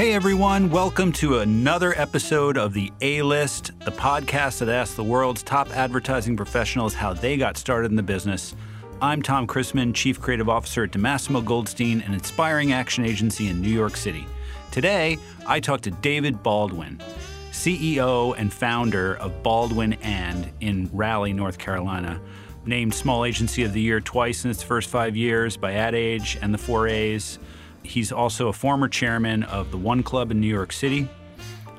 Hey everyone, welcome to another episode of the A List, the podcast that asks the world's top advertising professionals how they got started in the business. I'm Tom Christmann, Chief Creative Officer at DiMassimo Goldstein, an inspiring action agency in New York City. Today, I talk to David Baldwin, CEO and founder of Baldwin and in Raleigh, North Carolina. Named Small Agency of the Year twice in its first five years by Ad Age and the 4As. He's also a former chairman of the One Club in New York City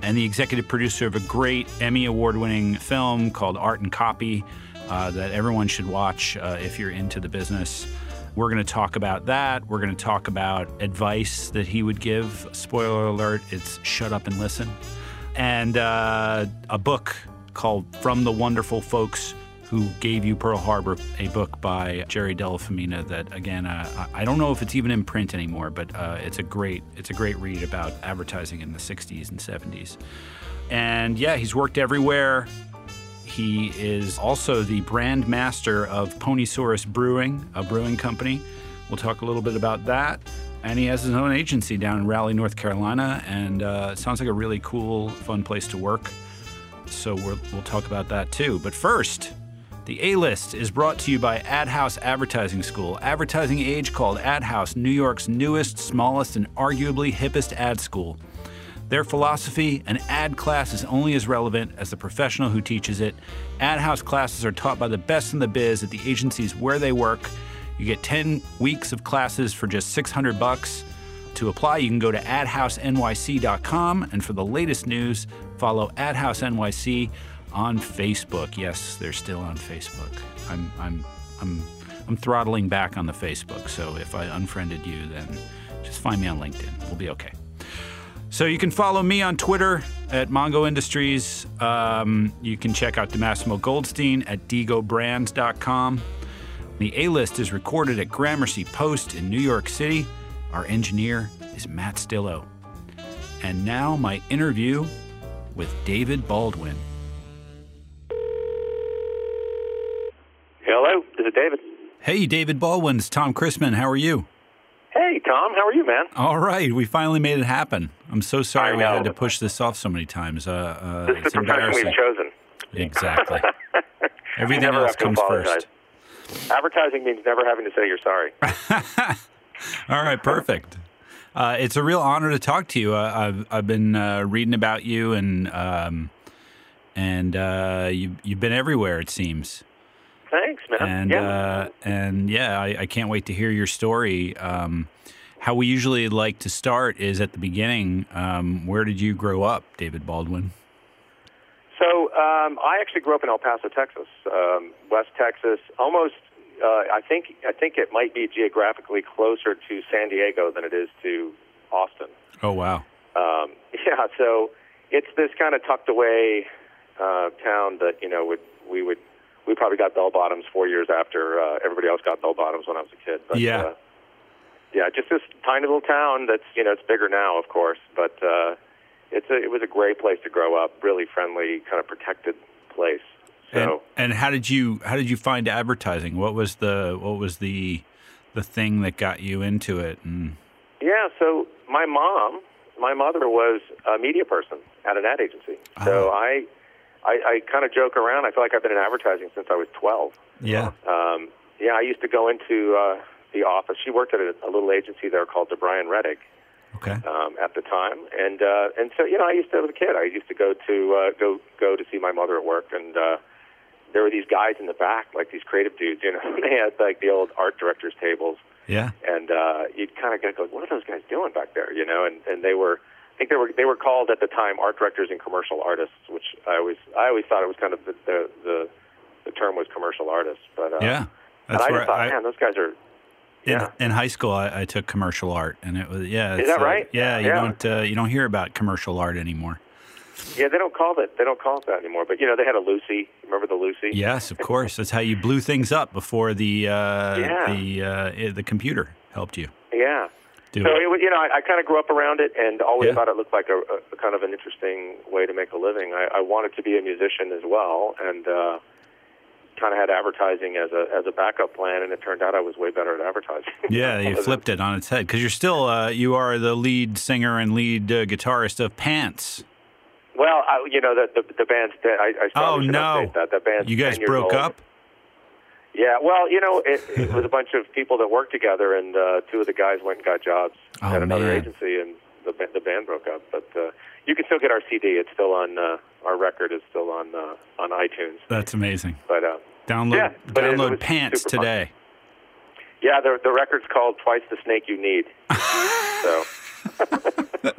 and the executive producer of a great Emmy Award winning film called Art and Copy uh, that everyone should watch uh, if you're into the business. We're going to talk about that. We're going to talk about advice that he would give. Spoiler alert, it's shut up and listen. And uh, a book called From the Wonderful Folks who gave you Pearl Harbor, a book by Jerry Della Femina that again uh, I don't know if it's even in print anymore, but uh, it's a great it's a great read about advertising in the 60s and 70s. And yeah, he's worked everywhere. He is also the brand master of Ponysaurus Brewing, a brewing company. We'll talk a little bit about that. And he has his own agency down in Raleigh, North Carolina, and uh, sounds like a really cool, fun place to work. So we will talk about that too. But first, the A List is brought to you by Ad House Advertising School, advertising age called Ad House, New York's newest, smallest, and arguably hippest ad school. Their philosophy an ad class is only as relevant as the professional who teaches it. Ad House classes are taught by the best in the biz at the agencies where they work. You get 10 weeks of classes for just 600 bucks. To apply, you can go to adhousenyc.com and for the latest news, follow Adhouse NYC on Facebook. Yes, they're still on Facebook. I'm I'm I'm I'm throttling back on the Facebook. So if I unfriended you, then just find me on LinkedIn. We'll be okay. So you can follow me on Twitter at Mongo Industries. Um, you can check out DiMassimo Goldstein at digobrands.com. The A List is recorded at Gramercy Post in New York City. Our engineer is Matt Stillo. And now my interview with David Baldwin. This is David. Hey, David Baldwin. It's Tom Christmann. How are you? Hey, Tom. How are you, man? All right. We finally made it happen. I'm so sorry we had to push this off so many times. Uh, uh, this is the profession we've chosen. Exactly. Everything else comes first. Advertising means never having to say you're sorry. All right, perfect. Uh, it's a real honor to talk to you. Uh, I've I've been uh, reading about you and um, and uh, you you've been everywhere. It seems. Thanks, man. And yeah, uh, and yeah, I, I, can't wait to hear your story. Um, how we usually like to start is at the beginning. Um, where did you grow up, David Baldwin? So um, I actually grew up in El Paso, Texas, um, West Texas. Almost, uh, I think I think it might be geographically closer to San Diego than it is to Austin. Oh wow! Um, yeah, so it's this kind of tucked away uh, town that you know would we would we probably got bell bottoms four years after uh, everybody else got bell bottoms when I was a kid. But, yeah. Uh, yeah, just this tiny little town that's you know it's bigger now, of course, but uh, it's a, it was a great place to grow up. Really friendly, kind of protected place. So, and, and how did you how did you find advertising? What was the what was the the thing that got you into it? And yeah, so my mom, my mother was a media person at an ad agency. So oh. I I, I kind of joke around. I feel like I've been in advertising since I was 12. Yeah. Um, yeah, I used to go into uh, the office. She worked at a, a little agency there called DeBrian Reddick. Okay. Um, at the time, and uh, and so you know, I used to as a kid. I used to go to uh, go go to see my mother at work, and uh, there were these guys in the back, like these creative dudes. You know, they had like the old art directors tables. Yeah. And uh, you'd kind of go, what are those guys doing back there? You know, and and they were think they were they were called at the time art directors and commercial artists, which I always I always thought it was kind of the the the, the term was commercial artists, but uh, yeah, that's and I just thought, I, man, those guys are. Yeah. In, in high school, I, I, took commercial art, and it was yeah. Is that uh, right? Yeah, you yeah. don't uh, you don't hear about commercial art anymore. Yeah, they don't call it they don't call it that anymore. But you know, they had a Lucy. Remember the Lucy? Yes, of course. That's how you blew things up before the uh, yeah. the uh, the computer helped you. Yeah, do so it. it you know, I, I kind of grew up around it and always Yeah. thought it looked like a, a kind of an interesting way to make a living. I, I wanted to be a musician as well, and uh, kind of had advertising as a as a backup plan, and it turned out I was way better at advertising. Yeah, you flipped it on its head because you're still uh, you are the lead singer and lead uh, guitarist of Pants. Well, I, you know the the, the band's dead. I, I Oh no! that the band's You guys 10 years broke old. up. Yeah, well, you know, it, it was a bunch of people that worked together, and uh, two of the guys went and got jobs Oh, at another man. agency, and the the band broke up. But uh, you can still get our CD. It's still on. Uh, our record is still on uh, on iTunes. That's amazing. But uh, Download Yeah, but download Pants super fun. today. yeah, the the record's called "Twice the Snake You Need." so,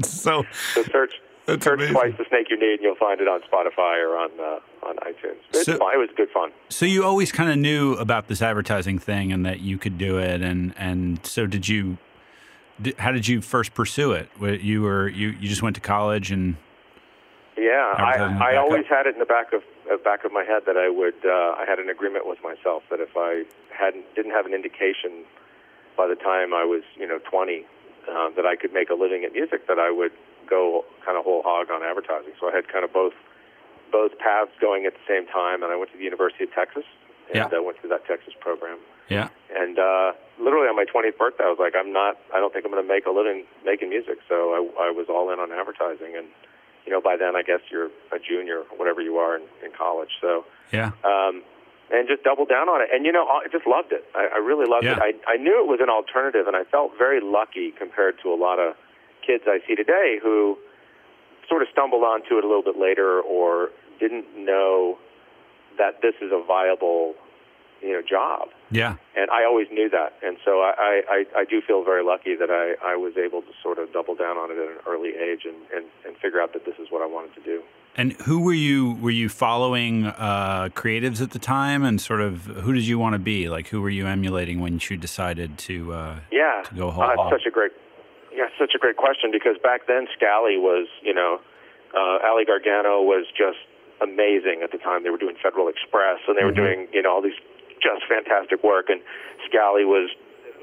so so search That's search amazing. "Twice the Snake You Need," and you'll find it on Spotify or on uh, on iTunes. It's So- fun. It was good fun. so you always kind of knew about this advertising thing and that you could do it and and so did you di- how did you first pursue it you were you, you just went to college and Yeah, I, I always had it in the back of uh, back of my head that I would. Uh, I had an agreement with myself that if I hadn't didn't have an indication by the time I was you know 20 uh, that I could make a living at music, that I would go kind of whole hog on advertising. So I had kind of both both paths going at the same time, and I went to the University of Texas and Yeah. uh, went through that Texas program. yeah And uh, literally on my 20th birthday, I was like, I'm not. I don't think I'm going to make a living making music. So I, I was all in on advertising, and you know, by then I guess you're a junior, whatever you are in, in college. So yeah um, and just doubled down on it. And you know, I just loved it. I, I really loved Yeah. it. I, I knew it was an alternative, and I felt very lucky compared to a lot of kids I see today who sort of stumbled onto it a little bit later or didn't know that this is a viable, you know, job. yeah And I always knew that, and so I, I, I, do feel very lucky that I, I was able to sort of double down on it at an early age and, and, and figure out that this is what I wanted to do. and who were you were you following uh, creatives at the time and sort of who did you want to be like who were you emulating when you decided to uh, Yeah, to go whole uh, hog. such a great, yeah, such a great question because back then Scali was, you know, uh, Ally Gargano was just amazing at the time. They were doing Federal Express and they were Mm-hmm. doing, you know, all these just fantastic work. And Scali was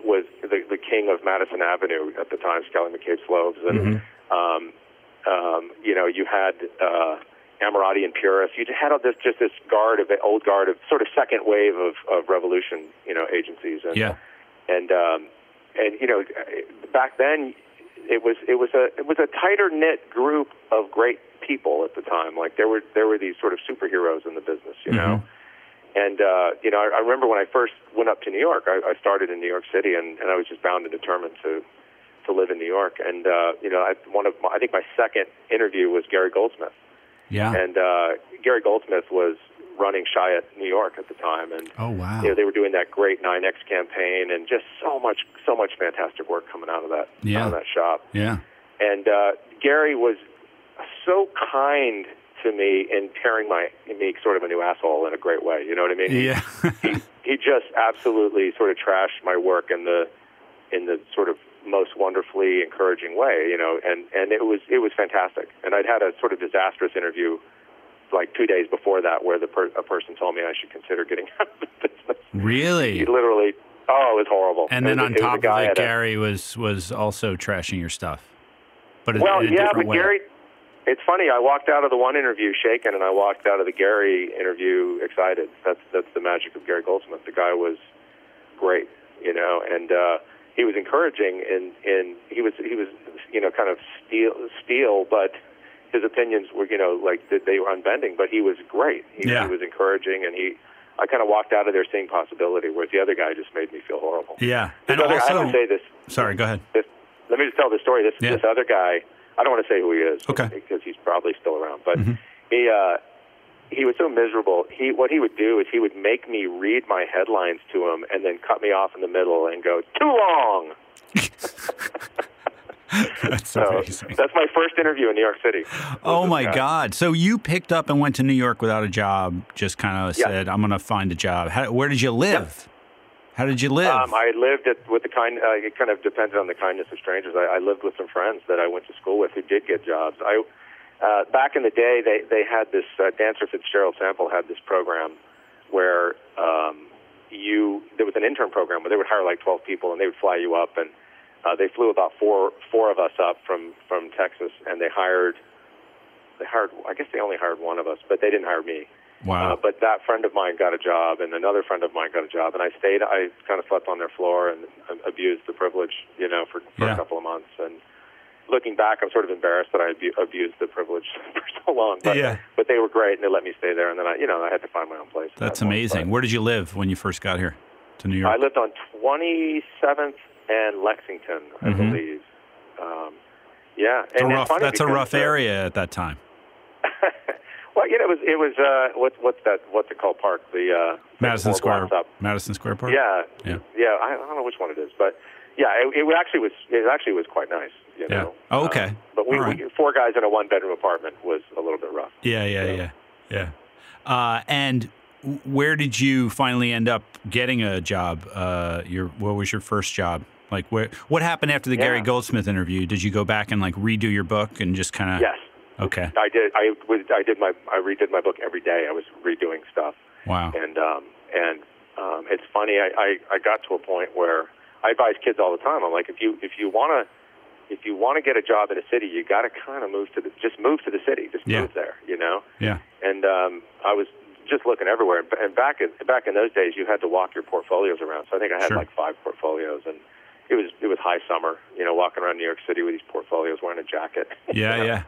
was the, the king of Madison Avenue at the time. Scali McCabe Sloves and Mm-hmm. um, um, you know, you had. Uh, Ammirati and Puris. You had all this just this guard of old guard of sort of second wave of, of revolution, you know, agencies. And, yeah and um, and you know back then it was it was a it was a tighter knit group of great people at the time. Like there were there were these sort of superheroes in the business, you know. And uh, you know, I, I remember when I first went up to New York. I, I started in New York City, and, and I was just bound and determined to to live in New York. And uh, you know, I, one of my, I think my second interview was Gary Goldsmith, yeah and uh, Gary Goldsmith was running Chiat New York at the time, and oh wow you know, they were doing that great NYNEX campaign and just so much, so much fantastic work coming out of that, Yeah. out of that shop. yeah And uh, Gary was so kind to me in tearing my me sort of a new asshole in a great way. You know what I mean? yeah he, he just absolutely sort of trashed my work in the in the sort of most wonderfully encouraging way. You know, and and it was it was fantastic. And I'd had a sort of disastrous interview like two days before that, where the per- a person told me I should consider getting out of the business. really He literally, oh, it was horrible. And then was- on it was a top of it, at a- Gary was was also trashing your stuff, but well, yeah, but way. Gary. It's funny. I walked out of the one interview shaken, and I walked out of the Gary interview excited. That's that's the magic of Gary Goldsmith. The guy was great, you know, and uh, he was encouraging. and in he was he was you know kind of steel steel, but his opinions were you know like they were unbending. But he was great. He, Yeah. he was encouraging, and he. I kind of walked out of there seeing possibility, whereas the other guy just made me feel horrible. yeah, and other- I have also to say this sorry, go ahead. this, let me just tell the story. This Yeah. this other guy, I don't want to say who he is, Okay. Mm-hmm. because he's probably still around. But he uh, he was so miserable. He what he would do is he would make me read my headlines to him, and then cut me off in the middle and go too long. That's So amazing. that's my first interview in New York City. Oh my guy. God! So you picked up and went to New York without a job. Just kind of Yeah. said, "I'm going to find a job." How, where did you live? How did you live? Um, I lived at, with the kind. Uh, it kind of depended on the kindness of strangers. I, I lived with some friends that I went to school with who did get jobs. I uh, back in the day, they they had this uh, Dancer Fitzgerald Sample had this program where um, you there was an intern program where they would hire like 12 people and they would fly you up and uh, they flew about four four of us up from from Texas and they hired they hired I guess they only hired one of us but they didn't hire me Wow. Uh, but that friend of mine got a job, and another friend of mine got a job, and I stayed. I kind of slept on their floor and uh, abused the privilege, you know, for, for Yeah. a couple of months. And looking back, I'm sort of embarrassed that I abu- abused the privilege for so long. But, Yeah. but they were great, and they let me stay there. And then I, you know, I had to find my own place. That's that amazing. Where did you live when you first got here to New York? I lived on 27th and Lexington, I Mhm. believe. Um, yeah, It's a rough, that's a rough uh, area at that time. well, you know, it was it was uh, what's what's that? What's it called? Park the uh, Madison Square. Madison Square Park. Yeah, Yeah. yeah. I, I don't know which one it is, but yeah, it, it actually was. It actually was quite nice. You Yeah. know. Oh, okay. Um, but we, right. we four guys in a one bedroom apartment was a little bit rough. Yeah, yeah, So- yeah, yeah. Uh, and where did you finally end up getting a job? Uh, your what was your first job? Like, where, what happened after the Gary Goldsmith interview? Did you go back and like redo your book and just kind of? Yes, Okay. I did. I was. I did my. I redid my book every day. I was redoing stuff. Wow. and um, and um, it's funny. I, I I got to a point where I advise kids all the time. I'm like, if you if you want to if you want to get a job in a city, you got to kind of move to the just move to the city. Just Yeah. move there, you know. Yeah. And um, I was just looking everywhere. And- And back in back in those days, you had to walk your portfolios around. So I think I had Sure. like five portfolios, and it was it was high summer. You know, walking around New York City with these portfolios, wearing a jacket. Yeah. You know? Yeah.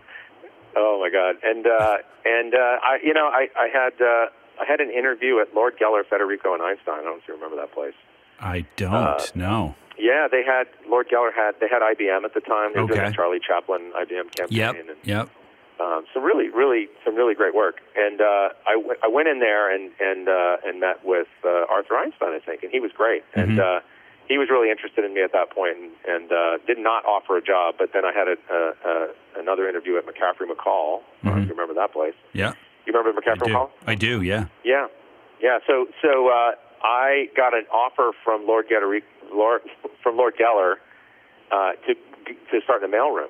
Oh my God! And uh, and uh, I, you know, I, I had uh, I had an interview at Lord Geller, Federico, and Einstein. I don't know if you remember that place. I don't Uh, know. Yeah, they had Lord Geller had they had IBM at the time. They were doing Okay. the Charlie Chaplin IBM campaign, Yep. and Yep. um, some really, really, some really great work. And uh, I, w- I went in there and and uh, and met with uh, Arthur Einstein, I think, and he was great. And Mhm. uh, he was really interested in me at that point, and, and uh, did not offer a job. But then I had a, uh, uh, another interview at McCaffrey McCall. I don't know Mhm. if you remember that place. Yeah. You remember I McCaffrey do. McCall? I do. Yeah. Yeah, yeah. So so uh, I got an offer from Lord Geller, Lord from Lord Geller uh, to to start in the mailroom,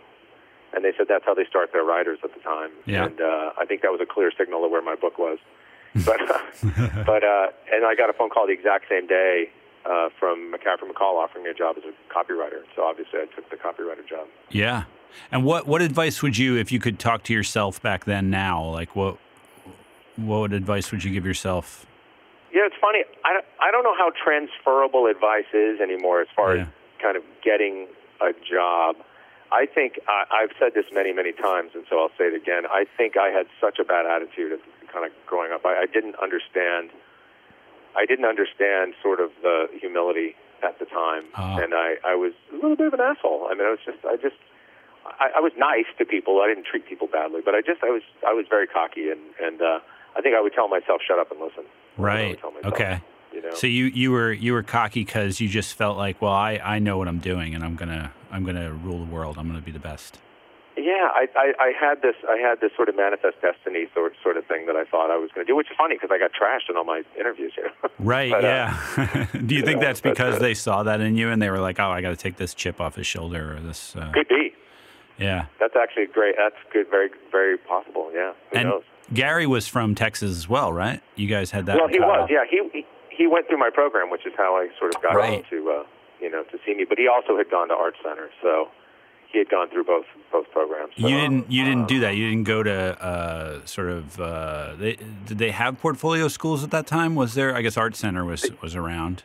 and they said that's how they start their writers at the time. Yeah. And uh, I think that was a clear signal of where my book was. But but uh, and I got a phone call the exact same day uh, from McCaffrey McCall offering me a job as a copywriter. So obviously I took the copywriter job. Yeah. And what what advice would you, if you could talk to yourself back then, now, like what what advice would you give yourself? Yeah, it's funny. I don't, I don't know how transferable advice is anymore as far Yeah. as kind of getting a job. I think I, I've said this many, many times, and so I'll say it again. I think I had such a bad attitude, at, kind of growing up. I, I didn't understand. I didn't understand sort of the humility at the time, Ah. and I, I was a little bit of an asshole. I mean, I was just, I just, I, I was nice to people. I didn't treat people badly, but I just, I was, I was very cocky, and and uh, I think I would tell myself, "Shut up and listen." That's what I would Right. myself, Okay. You know? So you you were you were cocky because you just felt like, well, I, I know what I'm doing, and I'm gonna I'm gonna rule the world. I'm gonna be the best. Yeah, I, I, I had this I had this sort of manifest destiny sort sort of thing that I thought I was going to do, which is funny because I got trashed in all my interviews. You know? Right. But, uh, yeah. Do you think that's but, because uh, they saw that in you and they were like, oh, I got to take this chip off his shoulder or this? Uh, Could be. yeah. That's actually great. That's good. Very very possible. Yeah. Who and knows? Gary was from Texas as well, right? You guys had that. Well, he was. Yeah. He, he he went through my program, which is how I sort of got Right. him to uh, you know to see me. But he also had gone to Art Center, so he had gone through both both programs. So, You didn't. You uh, didn't do that. You didn't go to uh, sort of. Uh, they, did they have portfolio schools at that time? Was there? I guess Art Center was was around.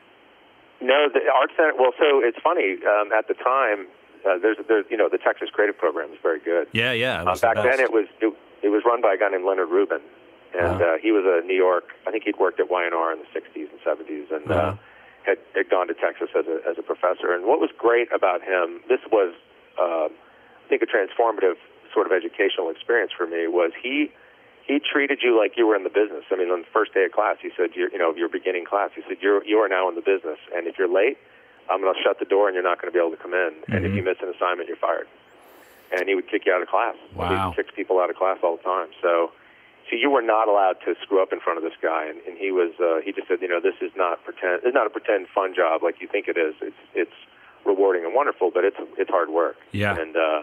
No, the art center. Well, so it's funny. Um, at the time, uh, there's, there's, you know, the Texas Creative Program is very good. Yeah, yeah. Um, was the back then, it was it, it was run by a guy named Leonard Rubin, and Uh-huh. uh, he was a New York. I think he'd worked at Y&R in the '60s and '70s, and Uh-huh. uh, had, had gone to Texas as a as a professor. And what was great about him, this was, uh, I think, a transformative sort of educational experience for me. Was he he treated you like you were in the business. I mean, on the first day of class, he said, you're, you know, your beginning class, he said, you're you are now in the business, and if you're late, I'm going to shut the door, and you're not going to be able to come in. And if Mhm. you miss an assignment, you're fired. And he would kick you out of class. Wow. He kicks people out of class all the time. So, so you were not allowed to screw up in front of this guy. And, and he was, uh, he just said, you know, this is not pretend, it's not a pretend fun job like you think it is. It's, it's rewarding and wonderful, but it's, it's hard work. Yeah. And, uh,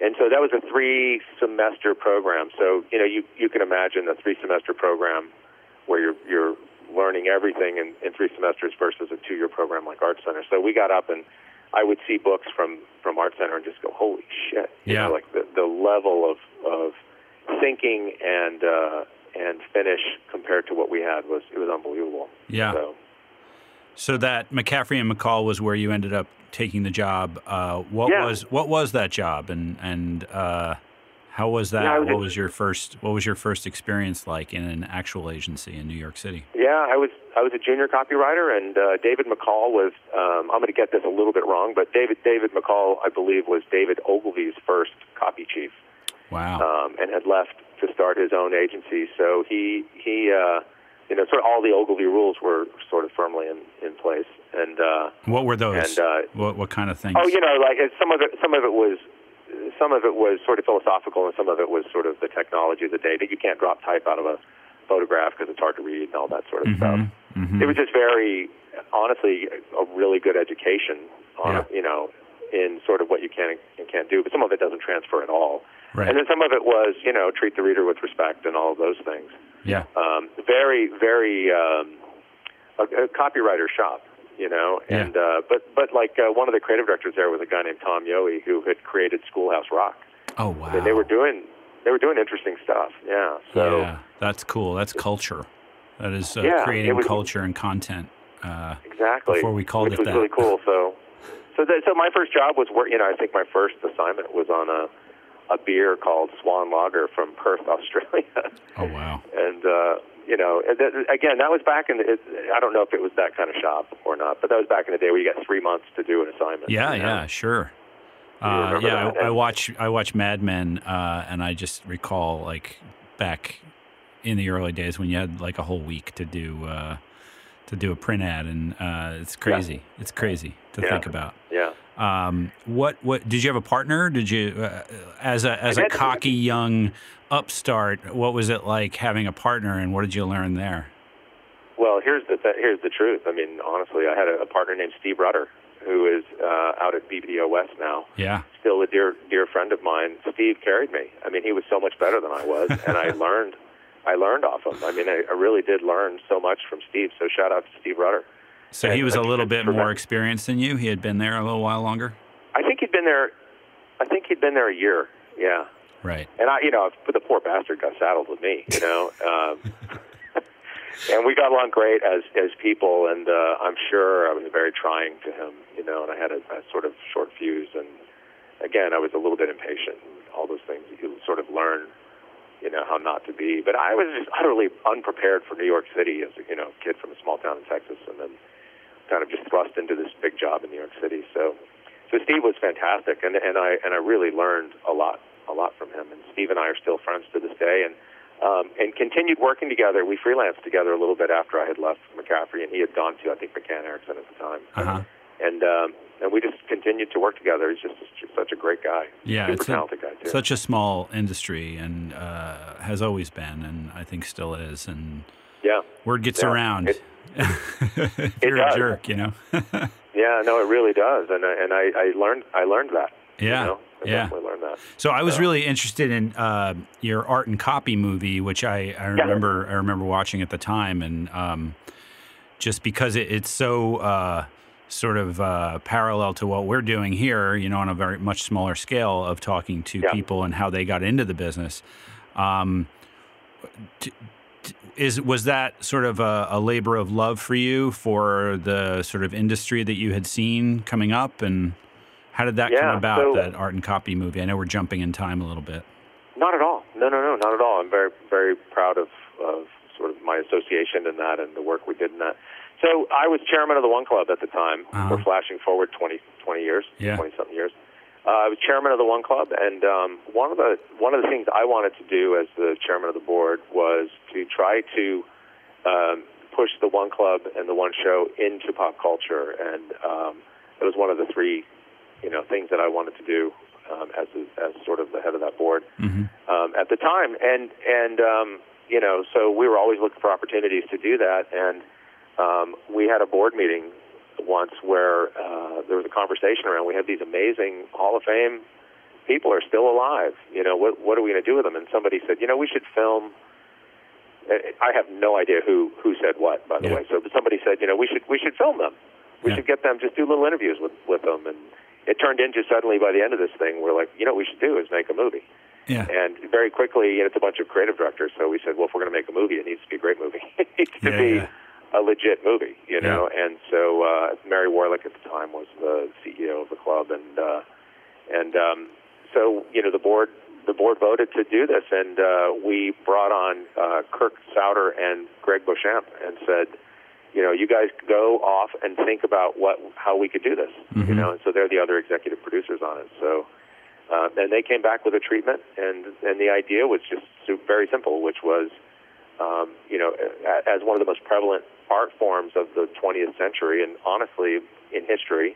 and so that was a three semester program. So, you know, you, you can imagine a three semester program where you're, you're learning everything in, in three semesters versus a two year program like Art Center. So we got up and I would see books from, from Art Center and just go, holy shit. You Yeah. know, like the, the level of, of thinking and, uh, and finish compared to what we had was it was unbelievable. Yeah. So, So that McCaffrey and McCall was where you ended up taking the job. Uh, what Yeah. was what was that job, and and uh, how was that? Yeah, was what a- was your first What was your first experience like in an actual agency in New York City? yeah, I was I was a junior copywriter, and uh, David McCall was. Um, I'm going to get this a little bit wrong, but David David McCall, I believe, was David Ogilvy's first copy chief. Wow. um, and had left to start his own agency. So he he uh, you know sort of all the Ogilvy rules were sort of firmly in in place. And uh, what were those? and, uh, what what kind of things? oh, you know, like some of it some of it was some of it was sort of philosophical, and some of it was sort of the technology of the day that you can't drop type out of a photograph because it's hard to read and all that sort of stuff. Mhm. It was just very, honestly, a really good education on Yeah. you know in sort of what you can and can't do. But some of it doesn't transfer at all. Right. And then some of it was, you know, treat the reader with respect and all of those things. yeah. Um, very, very um, a, a copywriter shop, you know. Yeah. Uh, but but like uh, one of the creative directors there was a guy named Tom Yohe who had created Schoolhouse Rock, Oh wow. and they were doing they were doing interesting stuff. Yeah. So yeah, that's cool. That's culture. That is uh, Yeah, creating was- culture and content. Uh, exactly. Before we called which it was that. really cool. So so that, so my first job was work. You know, I think my first assignment was on a a beer called Swan Lager from Perth, Australia. oh wow. and uh, you know, and that, again, that was back in. The, it, I don't know if it was that kind of shop or not, but that was back in the day where you got three months to do an assignment. Yeah, you know? yeah, sure. Uh, yeah. I, I watch I watch Mad Men, uh, and I just recall like back in the early days when you had like a whole week to do uh, to do a print ad, and uh, it's crazy. It's crazy to Yeah. think about. Yeah. Um, what what did you have a partner? Did you uh, as a as a cocky young upstart? What was it like having a partner, and what did you learn there? Well, here's the th- here's the truth. I mean, honestly, I had a, a partner named Steve Rutter, who is uh, out at BBDO West now. Yeah, Still a dear dear friend of mine. Steve carried me. I mean, he was so much better than I was, and I learned I learned off him. I mean, I, I really did learn so much from Steve. So shout out to Steve Rutter. So he was a little bit more experienced than you. He had been there a little while longer. I think he'd been there. I think he'd been there a year. Yeah. Right. And I, you know, the poor bastard got saddled with me, you know. Um, and we got along great as as people, and uh, I'm sure I was very trying to him, you know. And I had a, a sort of short fuse, and again, I was a little bit impatient. And all those things you sort of learn, you know, how not to be. But I was just utterly unprepared for New York City as a you know kid from a small town in Texas, and then kind of just thrust into this big job in New York City. So, so Steve was fantastic, and and I and I really learned a lot a lot from him. And Steve and I are still friends to this day, and um, and continued working together. We freelanced together a little bit after I had left McCaffrey, and he had gone to I think McCann Erickson at the time. Uh huh. And um, and we just continued to work together. He's just, just such a great guy. Yeah, super it's a, guy too. such a small industry and uh, has always been, and I think still is. And yeah, word gets Yeah, around. it- if you're a jerk, you know. yeah, no, it really does, and I, and I, I learned I learned that. Yeah, you know? I yeah. definitely learned that. so I was Yeah. really interested in uh, your art and copy movie, which I, I remember I remember watching at the time, and um, just because it, it's so uh, sort of uh, parallel to what we're doing here, you know, on a very much smaller scale of talking to Yeah. people and how they got into the business. Um, is was that sort of a, a labor of love for you for the sort of industry that you had seen coming up, and how did that Yeah, come about? so- that art and copy movie. I know we're jumping in time a little bit. Not at all. No, no, no, not at all. I'm very, very proud of, of sort of my association in that and the work we did in that. So I was chairman of the One Club at the time. Uh-huh. We're flashing forward 20, 20 years, Yeah. 20 something years. Uh, I was chairman of the One Club, and um, one of the one of the things I wanted to do as the chairman of the board was to try to um, push the One Club and the One Show into pop culture, and um, it was one of the three, you know, things that I wanted to do um, as a, as sort of the head of that board. Hmm um, at the time, and and um, you know, so we were always looking for opportunities to do that, and um, we had a board meeting once where uh, there was a conversation around. We have these amazing Hall of Fame people are still alive. You know, what what are we going to do with them? And somebody said, you know, we should film. I have no idea who who said what, by the Yeah. way. So somebody said, you know, we should we should film them. We Yeah. should get them just do little interviews with with them and it turned into suddenly by the end of this thing, we're like, you know, what we should do is make a movie. Yeah. And very quickly, you know, it's a bunch of creative directors. So we said, well, if we're going to make a movie, it needs to be a great movie. it needs to Yeah, be yeah. A legit movie, you know. And so uh, Mary Warlick at the time was the CEO of the club, and uh, and um, so you know the board the board voted to do this, and uh, we brought on uh, Kirk Souder and Greg Beauchamp and said, you know, you guys go off and think about what how we could do this, you know. And so they're the other executive producers on it. So. Uh, and they came back with a treatment, and and the idea was just very simple, which was, um, you know, as one of the most prevalent art forms of the 20th century, and honestly, in history,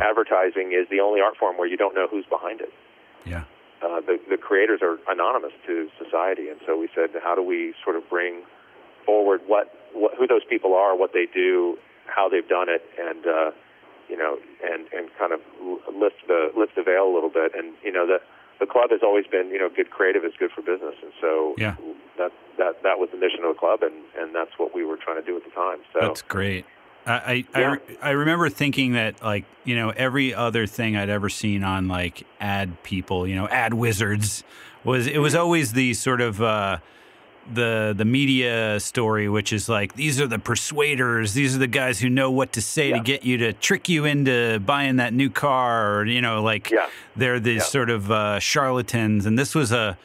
advertising is the only art form where you don't know who's behind it. Yeah. Uh, the the creators are anonymous to society, and so we said, how do we sort of bring forward what, what who those people are, what they do, how they've done it, and uh, you know, and and kind of lift the lift the veil a little bit. And you know, the the club has always been, you know, good creative is good for business, and so Yeah. that that that was the mission of the club, and and that's what we were trying to do at the time. So That's great. I I, I, Yeah. re- I remember thinking that like you know every other thing I'd ever seen on like ad people you know ad wizards was it was always the sort of uh, the the media story which is like these are the persuaders these are the guys who know what to say to get you to trick you into buying that new car or you know like Yeah. they're these Yeah. sort of uh, charlatans and this was a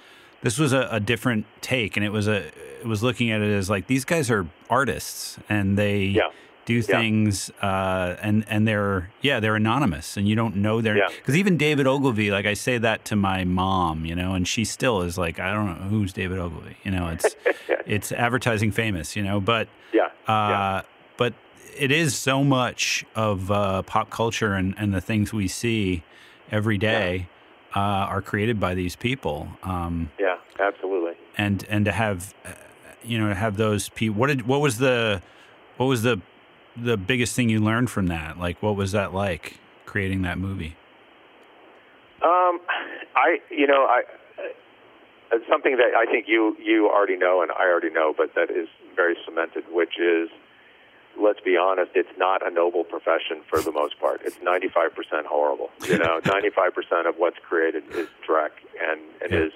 this was a, a different take and it was a it was looking at it as like these guys are artists and they Yeah. do things uh, and and they're yeah they're anonymous and you don't know their Yeah. because even David Ogilvy like I say that to my mom you know and she still is like I don't know who's David Ogilvy? You know it's it's advertising famous you know but yeah, uh, yeah, but it is so much of uh, pop culture and, and the things we see every day uh, are created by these people um, yeah, absolutely. and and to have uh, you know to have those people what did what was the what was the the biggest thing you learned from that like what was that like creating that movie Um, I, you know, I, uh, something that I think you you already know and I already know, but that is very cemented, which is, let's be honest, it's not a noble profession for the most part. It's 95% horrible. You know, 95% of what's created is dreck and and Yeah. is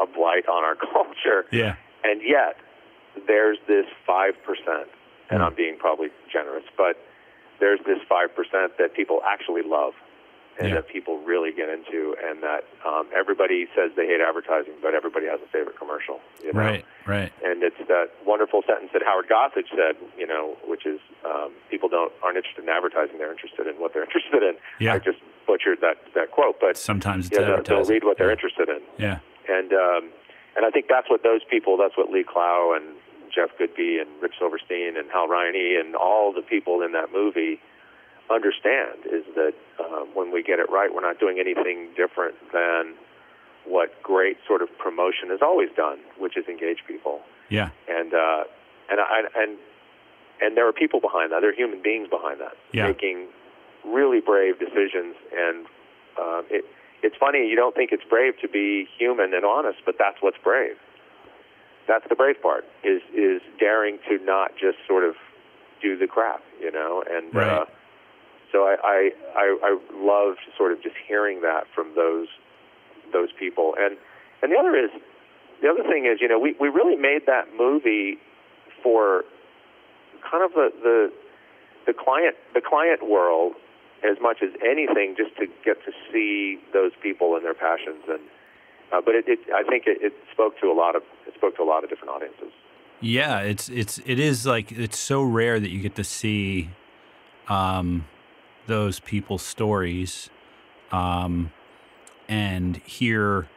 a blight on our culture. yeah And yet, there's this 5%, and Hmm. I'm being probably generous, but there's this 5% that people actually love and Yeah. that people really get into, and that um, everybody says they hate advertising, but everybody has a favorite commercial. You know? right right And it's that wonderful sentence that Howard Gossage said, you know, which is um, people don't aren't interested in advertising; they're interested in what they're interested in. Yeah. I just butchered that that quote, but sometimes it's yeah, they'll, they'll read what they're interested in yeah and um, and I think that's what those people, that's what Lee Clow and Jeff Goodby and Rich Silverstein and Hal Riney and all the people in that movie understand is that uh, when we get it right, we're not doing anything different than what great sort of promotion has always done, which is engage people. yeah And uh, and I, and and there are people behind that. There are human beings behind that, Yeah. making really brave decisions. And uh, it, it's funny you don't think it's brave to be human and honest, but that's what's brave. That's the brave part is is daring to not just sort of do the crap, you know. And Right. uh, so I, I I I loved sort of just hearing that from those those people. And and the other is the other thing is, you know, we, we really made that movie for kind of the, the the client the client world as much as anything, just to get to see those people and their passions. And uh, but it, it I think it, it spoke to a lot of it spoke to a lot of different audiences. Yeah, it's it's it is like it's so rare that you get to see um, those people's stories um, and hear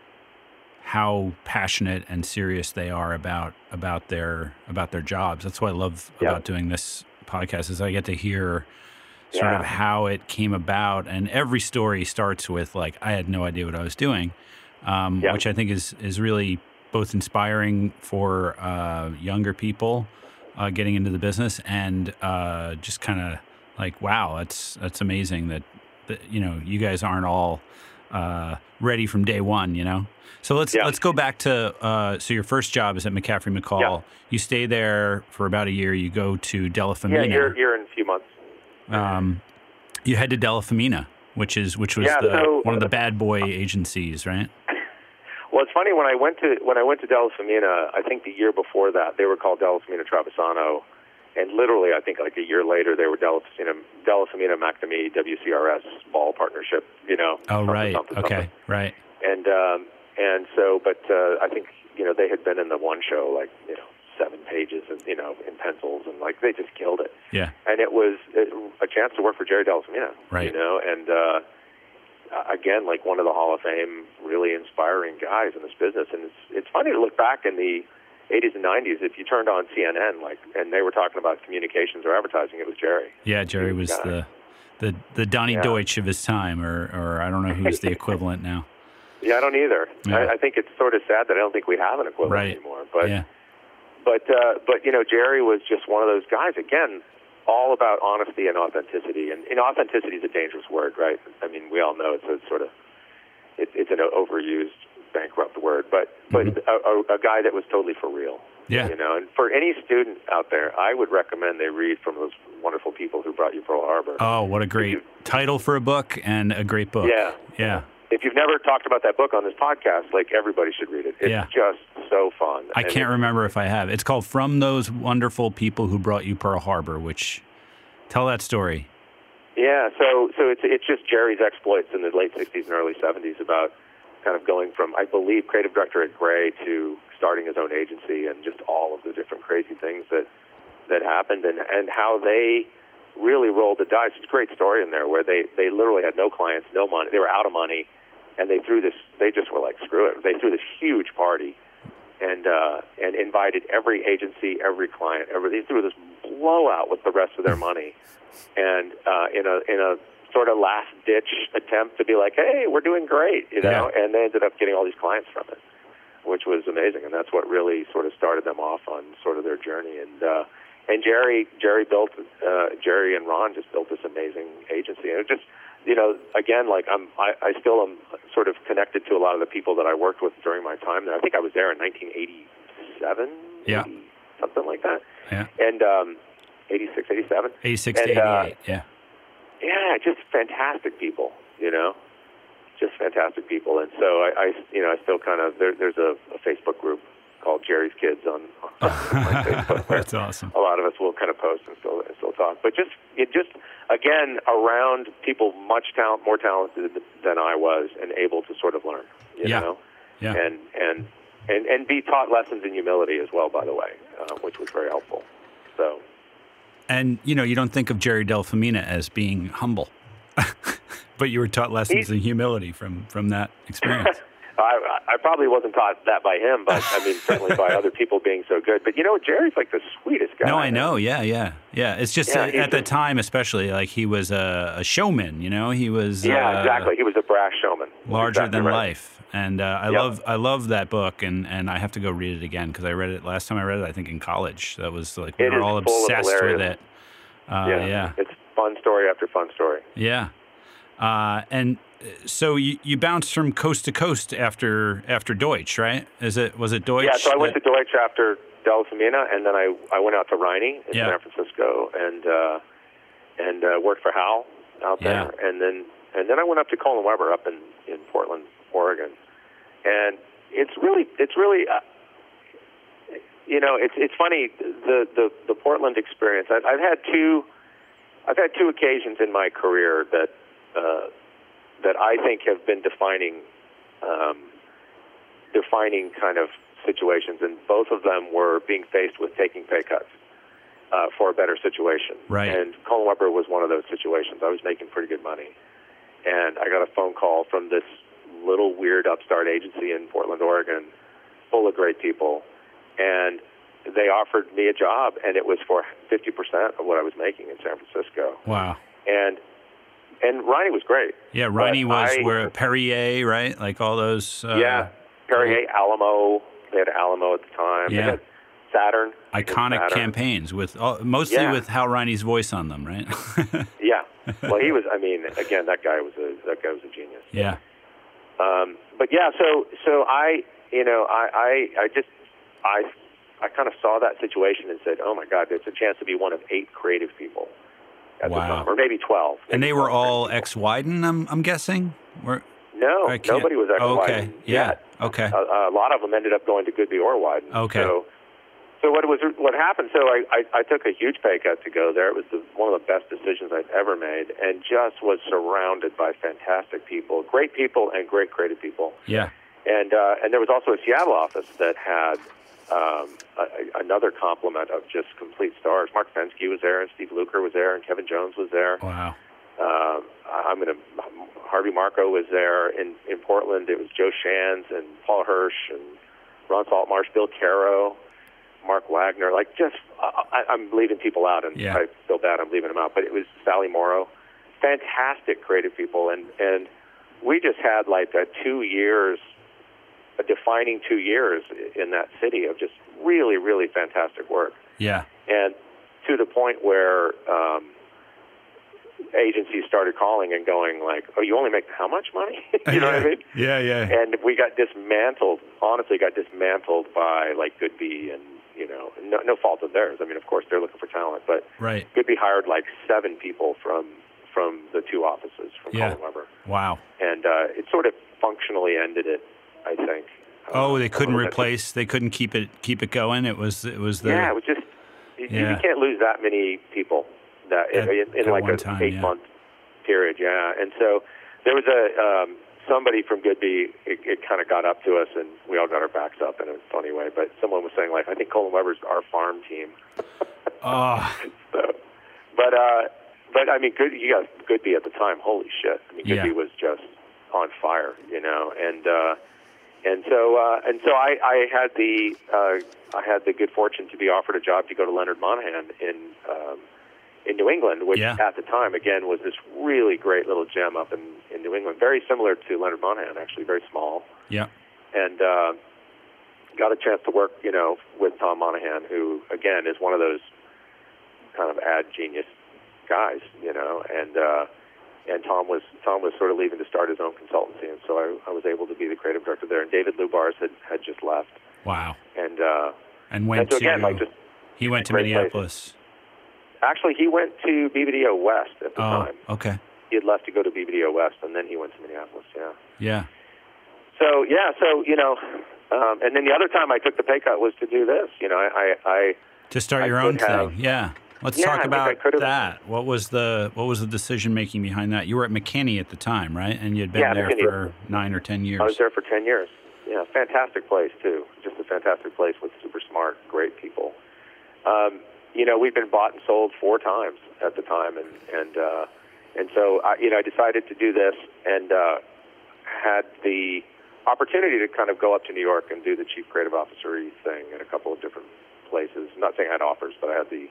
how passionate and serious they are about about their about their jobs. That's what I love Yeah. about doing this podcast is I get to hear sort of how it came about and every story starts with like I had no idea what I was doing um, Yeah. which I think is is really both inspiring for uh, younger people uh, getting into the business and uh, just kind of like wow that's that's amazing that, that you know you guys aren't all uh, ready from day one you know so let's Yeah. let's go back to uh, so your first job is at McCaffrey McCall Yeah. you stay there for about a year you go to Della Yeah, you're you're in a few months. Um, you head to Della Femina which is which was Yeah, the, so- one of the bad boy agencies, right? Well, it's funny when I went to when I went to Della Femina. I think the year before that they were called Della Femina Travisano, and literally I think like a year later they were Della Femina McNamee WCRS ball partnership. You know. Oh, something, right. something, okay. something. Right. And um, and so, but uh, I think you know they had been in the one show like you know seven pages and you know in pencils and like they just killed it. Yeah. and it was a chance to work for Jerry Della Femina. Right. You know, and uh, again, like one of the Hall of Fame, really inspiring guys in this business. And it's it's funny to look back in the 80s and 90s. If you turned on CNN, like, and they were talking about communications or advertising, it was Jerry. Yeah. Jerry was Yeah. the the the Donny Yeah. Deutsch of his time, or or I don't know who's the equivalent now. Yeah, I don't either. Yeah. I, I think it's sort of sad that I don't think we have an equivalent Right. anymore. But yeah. But uh, but you know, Jerry was just one of those guys. Again, all about honesty and authenticity. And, and authenticity is a dangerous word, right? I mean, we all know it's a sort of it, it's an overused, bankrupt word, but but Mhm. a, a, a guy that was totally for real. Yeah. You know, and for any student out there, I would recommend they read from those wonderful people who brought you Pearl Harbor. Oh, what a great title for a book and a great book. Yeah. Yeah. If you've never talked about that book on this podcast, like everybody should read it. It's Yeah. just so fun. I And can't remember if I have. It's called From Those Wonderful People Who Brought You Pearl Harbor, which tell that story. Yeah, so so it's it's just Jerry's exploits in the late '60s and early '70s about kind of going from I believe creative director at Grey to starting his own agency and just all of the different crazy things that that happened and and how they really rolled the dice. It's a great story in there where they they literally had no clients, no money. They were out of money, and they threw this. They just were like, screw it. They threw this huge party, and uh, and invited every agency, every client, every. They threw this blowout with the rest of their money, and uh, in a in a sort of last ditch attempt to be like, hey, we're doing great, you know. Yeah. And they ended up getting all these clients from it, which was amazing, and that's what really sort of started them off on sort of their journey. And uh, and Jerry Jerry built uh, Jerry and Ron just built this amazing agency, and it just you know again like I'm I, I still am sort of connected to a lot of the people that I worked with during my time there. I think I was there in 1987, Yeah. 80, something like that, Yeah. and um, 86, 87. 86 to And, uh, 88. yeah. Yeah, just fantastic people, you know, just fantastic people. And so I, I you know, I still kind of there, there's a, a Facebook group called Jerry's Kids on, on Facebook. That's awesome. A lot of us will kind of post and still and still talk, but just it just again around people much talent, more talented than I was, and able to sort of learn, you Yeah. know, Yeah. and and and and be taught lessons in humility as well, by the way, uh, which was very helpful. So. And, you know, you don't think of Jerry Della Femina as being humble, but you were taught lessons in humility from, from that experience. I, I probably wasn't taught that by him, but I mean certainly by other people being so good. But you know, Jerry's like the sweetest guy. No, I know. Yeah, yeah, yeah. It's just Yeah, uh, at the just- time, especially, like he was a, a showman. You know, he was Yeah, uh, exactly. He was a brash showman. larger Exactly than right. life. And uh, I Yep. love I love that book, and, and I have to go read it again because I read it last time I read it. I think in college. That was like we It were all obsessed with it. Uh, yeah. yeah, it's fun story after fun story. yeah. Uh, and so you, you bounced from coast to coast after after Deutsch, right? Is it was it Deutsch? Yeah, so I went to Deutsch after Della Femina, and then I I went out to Riney in Yeah. San Francisco and uh, and uh, worked for Hal out Yeah. there, and then and then I went up to Cole and Weber up in in Portland, Oregon, and it's really it's really. Uh, you know, it's it's funny the the the Portland experience. I've, I've had two, I've had two occasions in my career that uh, that I think have been defining, um, defining kind of situations, and both of them were being faced with taking pay cuts uh, for a better situation. Right. And Cole and Weber was one of those situations. I was making pretty good money, and I got a phone call from this little weird upstart agency in Portland, Oregon, full of great people, and they offered me a job, and it was for 50% of what I was making in San Francisco. wow. And and Riney was great. Yeah, Riney But was I- where Perrier, right? Like all those. Uh, yeah, Perrier, Alamo. They had Alamo at the time. They Yeah. had Saturn. Iconic Saturn. campaigns with all, mostly Yeah. with Hal Riney's voice on them, right? Yeah. Well, he was. I mean, again, that guy was a that guy was a genius. yeah. Um, but yeah, so so I, you know, I I, I just I I kind of saw that situation and said, oh my God, there's a chance to be one of eight creative people at Wow. the time, or maybe 12. And maybe they were all ex Wieden, I'm, I'm guessing? People. No, nobody was ex oh, okay. Wieden Yeah. Okay. A, a lot of them ended up going to Goodby or Wieden. Okay. So, so what was what happened? So I, I, I took a huge pay cut to go there. It was the, one of the best decisions I've ever made, and just was surrounded by fantastic people, great people, and great creative people. yeah. And uh, and there was also a Seattle office that had um, a, another complement of just complete stars. Mark Fenske was there, and Steve Luker was there, and Kevin Jones was there. Wow. Um, I'm gonna Harvey Marco was there in in Portland. It was Joe Shands and Paul Hirsch and Ron Saltmarsh, Bill Caro, Mark Wagner. Like just I, I'm leaving people out, and Yeah. I feel bad I'm leaving them out. But it was Sally Morrow, fantastic creative people, and and we just had like a two years, a defining two years in that city of just really really fantastic work Yeah. and to the point where um, agencies started calling and going like, "Oh, you only make how much money?" you know yeah. what I mean? Yeah, yeah. And we got dismantled. Honestly, got dismantled by like Goodby and you know, no, no fault of theirs. I mean, of course, they're looking for talent, but right. Goodby hired like seven people from from the two offices from Yeah. Weber, Wow. and uh, it sort of functionally ended it. I think. Oh, they couldn't replace. They couldn't keep it keep it going. It was it was the yeah, it was just you, you can't lose that many people that At- in, in at like an time, eight yeah. month period. Yeah, and so there was a um, somebody from Goodby. It, it kind of got up to us, and we all got our backs up in a funny way. But someone was saying like, I think Cole and Weber's our farm team. oh So, but uh, but I mean, good. You got Goodby at the time. Holy shit! I mean, Goodby Yeah. was just on fire, you know, and uh, and so uh, and so I, I had the uh, I had the good fortune to be offered a job to go to Leonard Monahan in um, in New England, which Yeah. at the time again was this really great little gem up in in New England, very similar to Leonard Monahan, actually very small. Yeah. And uh, got a chance to work, you know, with Tom Monahan, who again is one of those kind of ad genius guys, you know, and uh, and Tom was Tom was sort of leaving to start his own consultancy, and so I, I was able to be the creative director there. And David Lubars had had just left, wow. and uh, And went and so again, to like just he went to great place. Minneapolis. actually he went to BBDO West at the Oh, time. okay. He had left to go to BBDO West, and then he went to Minneapolis. Yeah. Yeah. So yeah, so you know, um, and then the other time I took the pay cut was to do this. You know, I, I, I To start I your own have. thing. Yeah. Let's Yeah, talk about that. What was the what was the decision making behind that? You were at McKinney at the time, right? And you'd been Yeah, there McKinney. for nine or ten years. I was there for 10 years. Yeah, fantastic place, too. Just a fantastic place with super smart, great people. Um, you know, we've been bought and sold four times at the time, and, and, uh, and so, I, you know, I decided to do this and uh, had the opportunity to kind of go up to New York and do the chief creative officer thing in a couple of different places. I'm not saying I had offers, but I had the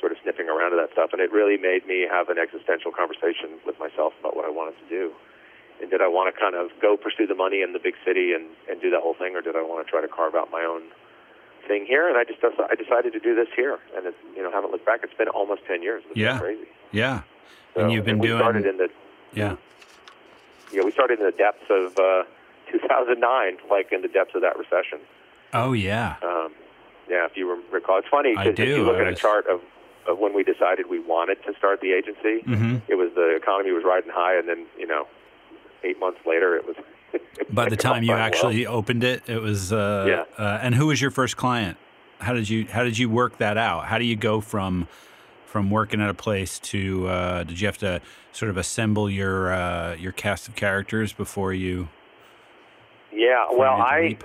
sort of sniffing around of that stuff, and it really made me have an existential conversation with myself about what I wanted to do and did I want to kind of go pursue the money in the big city and and do that whole thing, or did I want to try to carve out my own thing here? And I just I decided to do this here, and it, you know haven't looked back. It's been almost ten years. It's Yeah. crazy. yeah. So, and you've been we doing started in the yeah. know we started in the depths of uh, 2009, like in the depths of that recession. Oh yeah. Um, yeah, if you recall, it's funny because if you look at a chart of of when we decided we wanted to start the agency, hmm it was the economy was riding high, and then you know eight months later it was. By the time you Well, actually opened it, it was uh, Yeah. uh and who was your first client? How did you how did you work that out? How do you go from from working at a place to uh, did you have to sort of assemble your uh, your cast of characters before you Yeah, before well, I leap?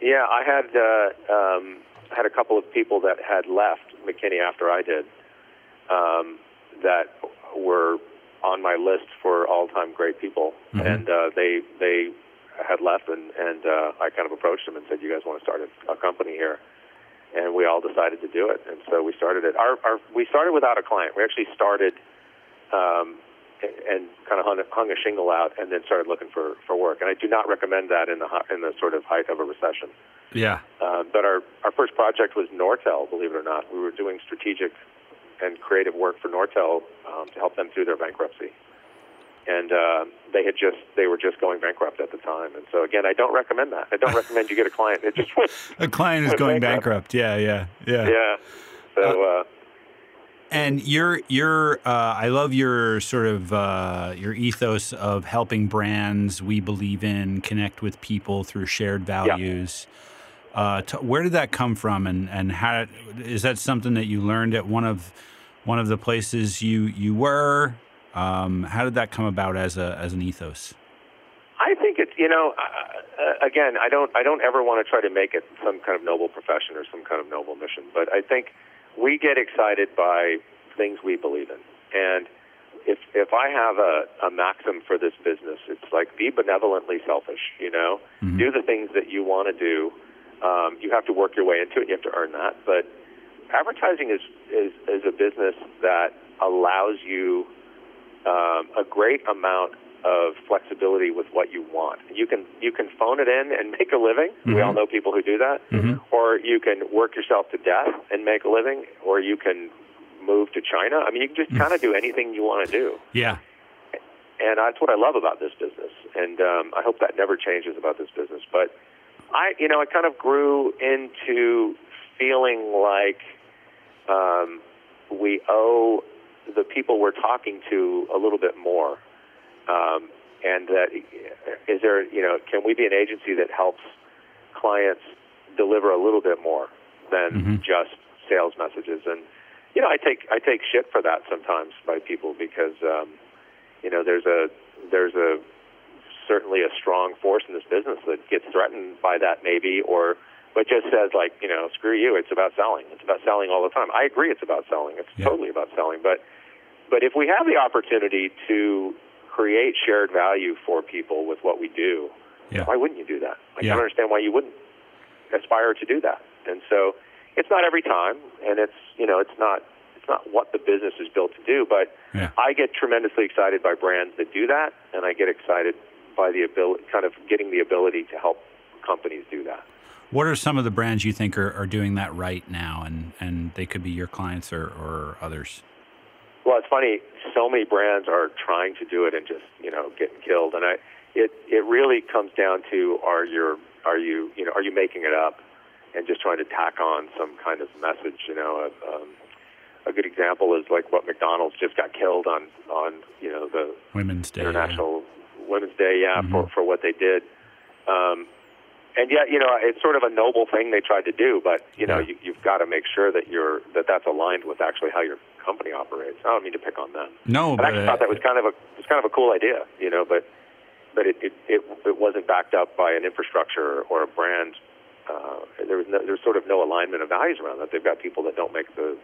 yeah, I had uh, um, had a couple of people that had left McKinney after I did um, that were on my list for all-time great people, Mhm. and uh, they they had left, and and uh, I kind of approached them and said, "You guys want to start a, a company here?" And we all decided to do it, and so we started it. Our, our we started without a client. We actually started. Um, and kind of hung, hung a shingle out, and then started looking for, for work. And I do not recommend that in the in the sort of height of a recession. Yeah. Uh, but our, our first project was Nortel, believe it or not. We were doing strategic and creative work for Nortel um, to help them through their bankruptcy. And uh, they had just they were just going bankrupt at the time. And so again, I don't recommend that. I don't recommend you get a client that just went A client is going bankrupt. bankrupt. Yeah, yeah, yeah. yeah. So uh, And your your uh, I love your sort of uh, your ethos of helping brands we believe in connect with people through shared values. Yeah. Uh, t- where did that come from, and and how is that something that you learned at one of one of the places you you were? Um, how did that come about as a as an ethos? I think it's you know uh, again I don't I don't ever want to try to make it some kind of noble profession or some kind of noble mission, but I think we get excited by things we believe in. And if if I have a, a maxim for this business, it's like be benevolently selfish. You know, mm-hmm. do the things that you want to do. Um, you have to work your way into it. You have to earn that. But advertising is is, is a business that allows you um, a great amount of flexibility with what you want. You can you can phone it in and make a living. Mm-hmm. We all know people who do that. Mm-hmm. Or you can work yourself to death and make a living, or you can move to China. I mean, you can just kind of do anything you want to do. Yeah. And that's what I love about this business, and um, I hope that never changes about this business. But I, you know, I kind of grew into feeling like um, we owe the people we're talking to a little bit more um, and that is there, you know, can we be an agency that helps clients deliver a little bit more than mm-hmm. just sales messages? And you know, I take I take shit for that sometimes by people because um, you know there's a there's a certainly a strong force in this business that gets threatened by that maybe or but just says like you know screw you it's about selling it's about selling all the time i agree it's about selling it's yeah. totally about selling but but if we have the opportunity to create shared value for people with what we do, yeah. why wouldn't you do that? I yeah. don't understand why you wouldn't aspire to do that. And so it's not every time, and it's you know it's not it's not what the business is built to do. But yeah. I get tremendously excited by brands that do that, and I get excited by the ability, kind of getting the ability to help companies do that. What are some of the brands you think are, are doing that right now, and, and they could be your clients or, or others? Well, it's funny. So many brands are trying to do it and just you know getting killed. And I, it it really comes down to are you are you you know are you making it up and just trying to tack on some kind of message? You know, um, a good example is like what McDonald's just got killed on on you know the Women's Day, International yeah. Women's Day, yeah, mm-hmm. for for what they did. Um, and yet, you know, it's sort of a noble thing they tried to do, but you know, yeah. you, you've got to make sure that you're that that's aligned with actually how your company operates. I don't mean to pick on them. No, but I actually thought that was kind of a it was kind of a cool idea, you know, but but it it it, it wasn't backed up by an infrastructure or a brand. Uh, there was no, there's sort of no alignment of values around that. They've got people that don't make the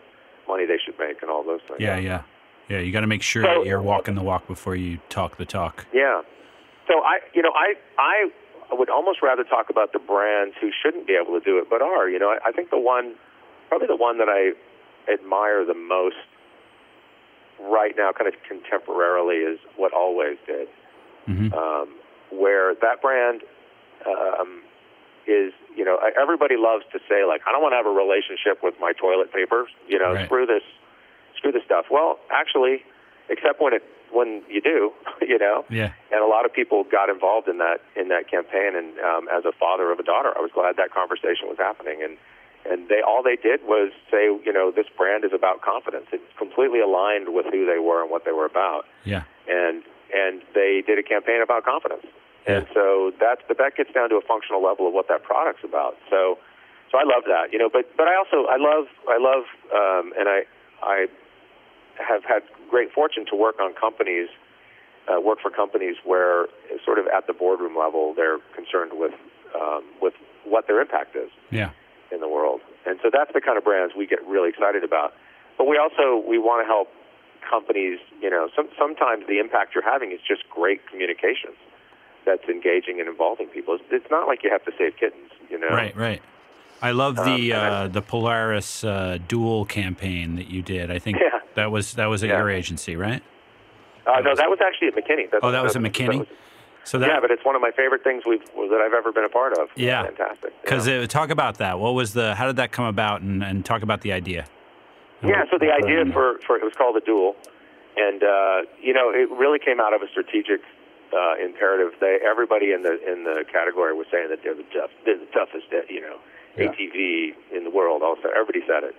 money they should make and all those things. Yeah, yeah, yeah. You got to make sure so, that you're walking the walk before you talk the talk. Yeah. So I, you know, I I would almost rather talk about the brands who shouldn't be able to do it but are. You know, I, I think the one, probably the one that I admire the most right now, kind of contemporarily, is what Always did, mm-hmm. um, where that brand um, is. You know, everybody loves to say like, I don't want to have a relationship with my toilet paper. You know, right. screw this, screw this stuff. Well, actually, except when it when you do, you know. Yeah. And a lot of people got involved in that in that campaign. And um, as a father of a daughter, I was glad that conversation was happening. And and they all they did was say, you know, this brand is about confidence. It's completely aligned with who they were and what they were about. Yeah. And and they did a campaign about confidence. Yeah. And so that's but that gets down to a functional level of what that product's about. So so I love that, you know. But but I also I love I love um, and I I have had great fortune to work on companies, uh, work for companies where, sort of at the boardroom level, they're concerned with um, with what their impact is yeah. in the world. And so that's the kind of brands we get really excited about. But we also we want to help companies. You know, some, sometimes the impact you're having is just great communications that's engaging and involving people. It's, it's not like you have to save kittens. You know, right, right. I love the um, uh, the Polaris uh, duel campaign that you did. I think yeah. that was that was at yeah. your agency, right? Uh, no, that was actually at McKinney. That's, oh, that was at McKinney. Was, so that, yeah, but it's one of my favorite things we've that I've ever been a part of. Yeah, fantastic. Because uh, talk about that. What was the? How did that come about? And, and talk about the idea. Yeah, so the idea for, for it was called the duel, and uh, you know it really came out of a strategic uh, imperative. They everybody in the in the category was saying that they're the tough, they're the toughest, you know, yeah. ATV in the world. Also, everybody said it,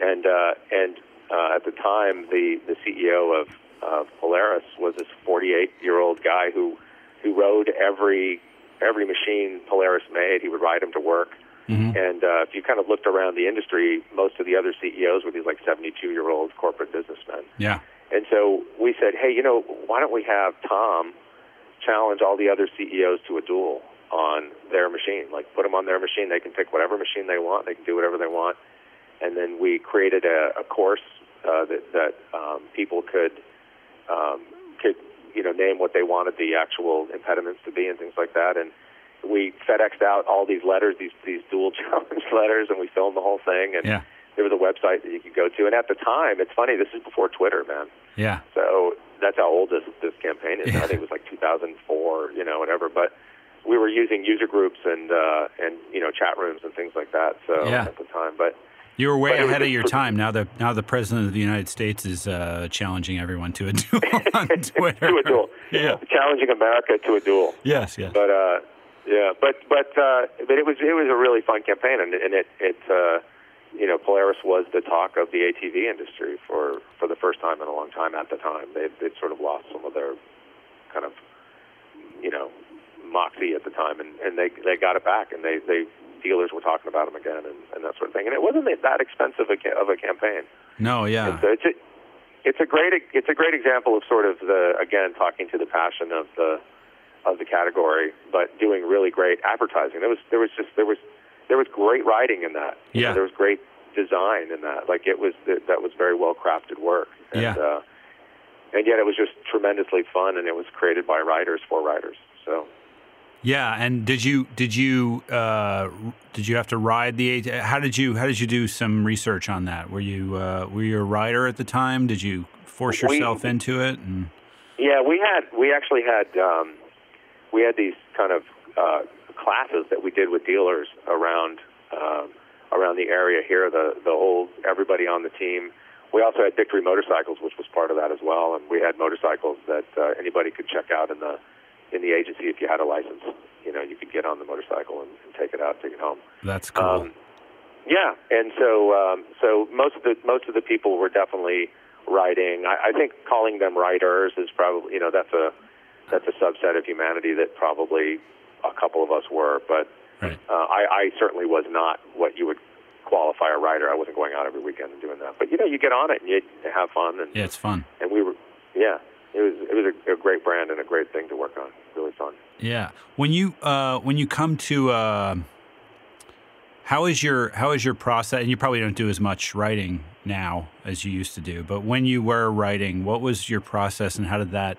and uh, and uh, at the time, the the CEO of of Polaris was this 48 year old guy who who rode every every machine Polaris made. He would ride them to work. Mm-hmm. And uh, if you kind of looked around the industry, most of the other CEOs were these like 72 year old corporate businessmen. Yeah. And so we said, hey, you know, why don't we have Tom challenge all the other CEOs to a duel on their machine? Like, put them on their machine. They can pick whatever machine they want. They can do whatever they want. And then we created a, a course uh, that that um, people could um, could you know name what they wanted the actual impediments to be and things like that. And we FedExed out all these letters, these these duel challenge letters, and we filmed the whole thing. And Yeah. there was a website that you could go to. And at the time, it's funny. This is before Twitter, man. Yeah. So that's how old this this campaign is. Yeah. I think it was like 2004, you know, whatever. But we were using user groups and uh, and you know chat rooms and things like that. So Yeah. at the time, but You were way But it was ahead of your time. Now the now the president of the United States is uh, challenging everyone to a duel on Twitter. to a duel, Yeah. challenging America to a duel. Yes. Yes. But uh, yeah, but but uh, but it was it was a really fun campaign, and and it it uh, you know Polaris was the talk of the ATV industry for for the first time in a long time at the time. They they'd sort of lost some of their kind of you know moxie at the time, and and they they got it back, and they they dealers were talking about them again, and, and that sort of thing. And it wasn't that expensive a, of a campaign. no. Yeah. And so it's a, it's a great it's a great example of sort of the again talking to the passion of the of the category, but doing really great advertising. There was there was just there was there was great writing in that. Yeah. there was great design in that. Like it was that was very well crafted work. And, Yeah. Uh, and yet it was just tremendously fun, and it was created by writers for writers. So Yeah, and did you did you uh, did you have to ride the? How did you how did you do some research on that? Were you uh, were you a rider at the time? Did you force We- yourself into it? And Yeah, we had we actually had um, we had these kind of uh, classes that we did with dealers around um, around the area here. The the whole everybody on the team. We also had Victory Motorcycles, which was part of that as well, and we had motorcycles that uh, anybody could check out in the in the agency if you had a license. You know, you could get on the motorcycle and, and take it out, take it home. that's cool. Um, yeah, and so um, so most of the most of the people were definitely riding. I, I think calling them writers is probably you know that's a that's a subset of humanity that probably a couple of us were, but right. uh, I, I certainly was not what you would qualify a writer. I wasn't going out every weekend and doing that. But you know, you get on it and you have fun, and Yeah, it's fun. and we were yeah. It was it was a, a great brand and a great thing to work on. Really fun. Yeah. When you uh, when you come to uh, how is your how is your process? And you probably don't do as much writing now as you used to do, but when you were writing, what was your process, and how did that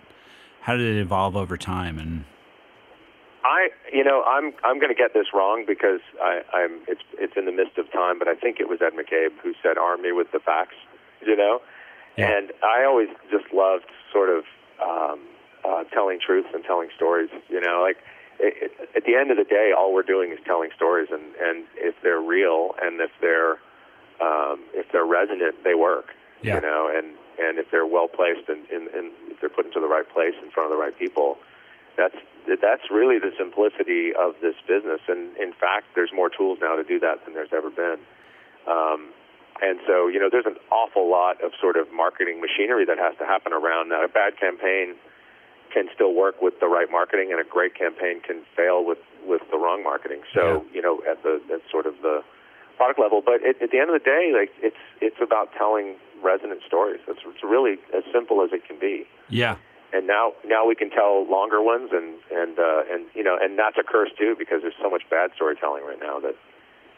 how did it evolve over time? And I, you know, I'm I'm going to get this wrong because I, I'm it's it's in the midst of time, but I think it was Ed McCabe who said, "Arm me with the facts," you know. Yeah. And I always just loved sort of um, uh, telling truths and telling stories. You know, like it, it, at the end of the day, all we're doing is telling stories, and and if they're real and if they're um, if they're resonant, they work. Yeah. You know, and and if they're well placed and, and, and if they're put into the right place in front of the right people, that's that's really the simplicity of this business. And in fact, there's more tools now to do that than there's ever been. Um, and so, you know, there's an awful lot of sort of marketing machinery that has to happen around that. A bad campaign can still work with the right marketing, and a great campaign can fail with with the wrong marketing. So, you know, at the at sort of the product level, but at, at the end of the day, like it's it's about telling resonant stories. It's, it's really as simple as it can be yeah, and now now we can tell longer ones and and uh, and you know and that's a curse too because there's so much bad storytelling right now that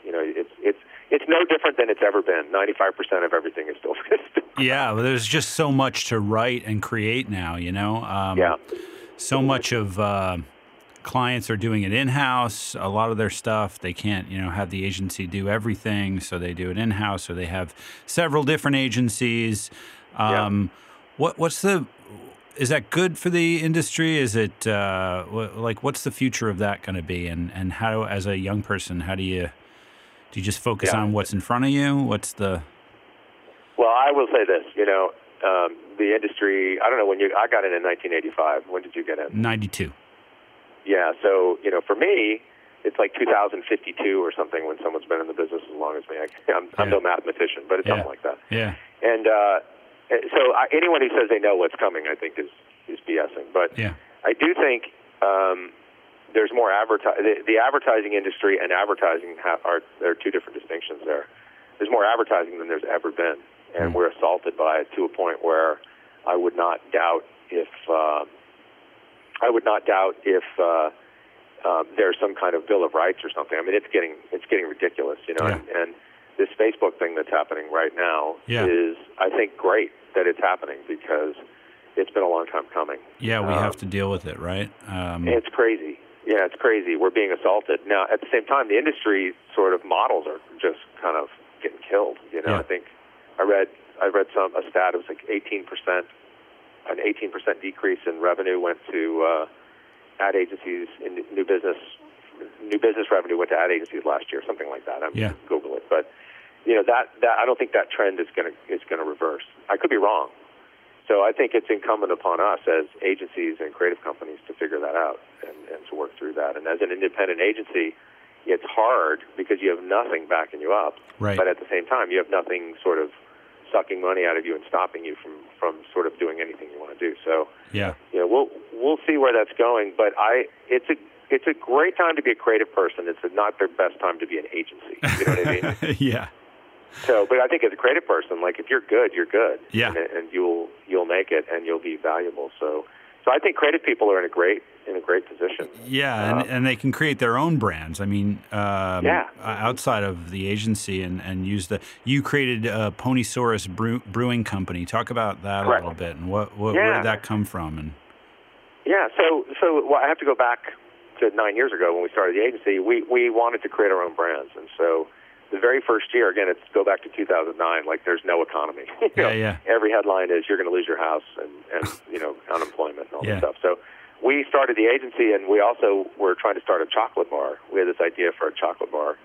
you know it's it's it's no different than it's ever been. Ninety five percent of everything is still yeah. Well, there's just so much to write and create now. You know. Um, yeah so much of uh, clients are doing it in house. A lot of their stuff they can't, you know, have the agency do everything, so they do it in house, or they have several different agencies. Um, What what's the is that good for the industry? Is it uh, like what's the future of that going to be? And and how, as a young person, how do you do you just focus Yeah. on what's in front of you? What's the Well, I will say this. You know, um, the industry. I don't know when you. I got in in 1985. When did you get in? ninety two? Yeah, so you know, for me, it's like 2052 or something when someone's been in the business as long as me. I, I'm, I'm Yeah. no mathematician, but it's Yeah. something like that. Yeah. And uh, so I, anyone who says they know what's coming, I think is is BSing. But Yeah. I do think um, there's more adverti- the, the advertising industry and advertising ha- are there are two different distinctions there. There's more advertising than there's ever been, and Mm. we're assaulted by it to a point where I would not doubt if uh, I would not doubt if uh, um, there's some kind of bill of rights or something. I mean, it's getting it's getting ridiculous, you know. Yeah. And, and this Facebook thing that's happening right now Yeah. is, I think, great that it's happening because it's been a long time coming. Yeah, we Um, have to deal with it, right? Um, it's crazy. Yeah, it's crazy. We're being assaulted now. At the same time, the industry sort of models are just kind of getting killed. You know, Yeah. I think I read I read some a stat. It was like 18 percent, an 18 percent decrease in revenue went to uh, ad agencies in new business. New business revenue went to ad agencies last year, something like that. I'm Yeah. Google it, but you know that that I don't think that trend is going to is going to reverse. I could be wrong. So I think it's incumbent upon us as agencies and creative companies to figure that out and, and to work through that. And as an independent agency, it's hard because you have nothing backing you up. Right. But at the same time, you have nothing sort of sucking money out of you and stopping you from, from sort of doing anything you want to do. So yeah. you know, we'll we'll see where that's going. But I, it's a it's a great time to be a creative person. It's not the best time to be an agency. You know what I mean? yeah. So, but I think as a creative person, like if you're good, you're good. Yeah. And, and you'll you'll make it, and you'll be valuable. So, so I think creative people are in a great in a great position. Yeah, and, Um, and they can create their own brands. I mean, um, Yeah. outside of the agency and, and use the. You created a Ponysaurus Brew, Brewing Company. Talk about that Correct. a little bit and what, what where did that come from? And Yeah. So, so well, I have to go back to nine years ago when we started the agency. We we wanted to create our own brands, and so the very first year, again, it's go back to 2009. Like there's no economy. You Yeah, know, yeah. Every headline is you're going to lose your house and and you know unemployment and all Yeah. this stuff. So we started the agency, and we also were trying to start a chocolate bar. We had this idea for a chocolate bar,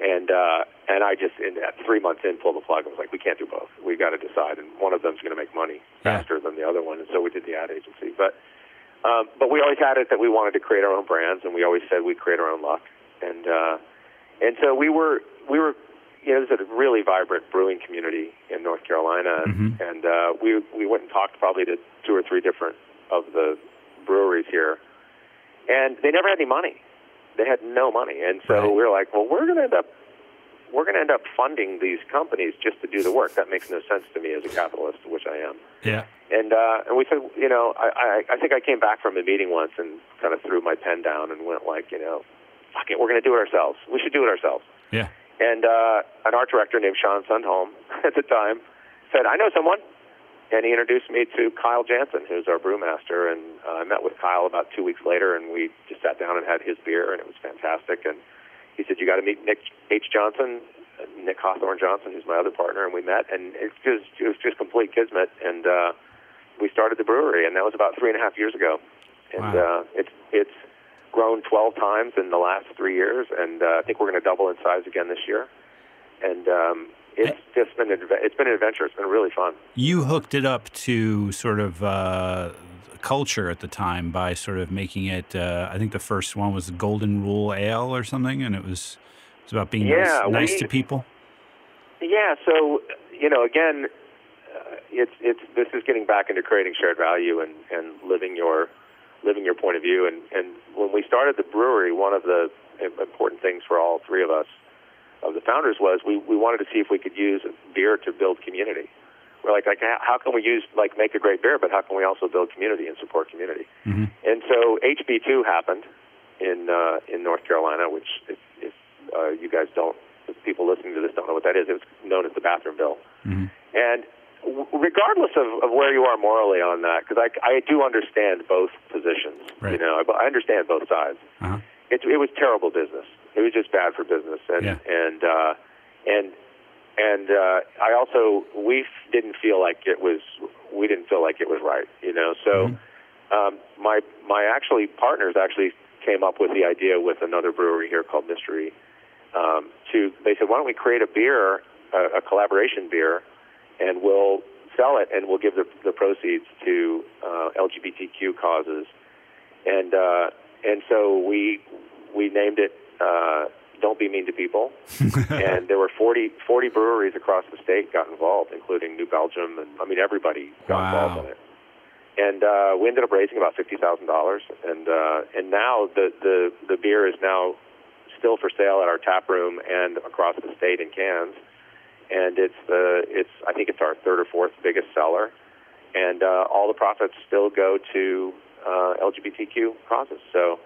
and uh, and I just in at three months in pulled the plug. I was like, we can't do both. We got to decide, and one of them's going to make money Yeah. faster than the other one, and so we did the ad agency. But um, but we always had it that we wanted to create our own brands, and we always said we'd create our own luck. And uh, and so we were we were you know there's a really vibrant brewing community in North Carolina, Mhm. and uh, we we went and talked probably to two or three different of the breweries here, and they never had any money. They had no money, and so Right. we were like, well, we're going to end up we're going to end up funding these companies just to do the work. That makes no sense to me as a capitalist, which I am. yeah, And uh, and we said, you know, I, I I think I came back from a meeting once and kind of threw my pen down and went like, you know, fuck it, we're going to do it ourselves. We should do it ourselves. yeah, And uh, an art director named Sean Sundholm at the time said, I know someone. And he introduced me to Keil Jansen, who's our brewmaster. And uh, I met with Keil about two weeks later, and we just sat down and had his beer, and it was fantastic. And he said, You got to meet Nick H. Johnson, uh, Nick Hawthorne Johnson, who's my other partner. And we met, and it's just, it was just complete kismet. And uh, we started the brewery, and that was about three and a half years ago. And Wow. uh, it's, it's grown 12 times in the last three years, and uh, I think we're going to double in size again this year. And um, it's just been an, it's been an adventure. It's been really fun. you hooked it up to sort of uh, culture at the time by sort of making it. Uh, I think the first one was Golden Rule Ale or something, and it was it was about being Yeah, nice, nice we- to people. Yeah. So you know, again, uh, it's it's this is getting back into creating shared value and and living your living your point of view. And and when we started the brewery, one of the important things for all three of us of the founders was we we wanted to see if we could use beer to build community. We're like, like how- can we use like make a great beer, but how can we also build community and support community? hmm And so HB2 happened in uh, in North Carolina, which if, if uh, you guys don't, if people listening to this don't know what that is, it was known as the bathroom bill. hmm And regardless of, of where you are morally on that, because I, I do understand both positions. Right. You know, I, I understand both sides. Uh-huh. It, it was terrible business. It was just bad for business, and Yeah. and uh, and and uh, I also we f- didn't feel like it was we didn't feel like it was right. You know, so Mhm. um, my my actually partners actually came up with the idea with another brewery here called Mystery. Um, to they said, why don't we create a beer, a, a collaboration beer, and we'll sell it and we'll give the, the proceeds to uh, LGBTQ causes, and uh, and so we we named it uh, "Don't Be Mean to People," and there were 40, 40 breweries across the state got involved, including New Belgium, and I mean everybody got Wow. involved in it. And uh, we ended up raising about fifty thousand dollars, and uh, and now the, the the beer is now still for sale at our tap room and across the state in cans. And it's the it's I think it's our third or fourth biggest seller, and uh, all the profits still go to uh, LGBTQ causes. So,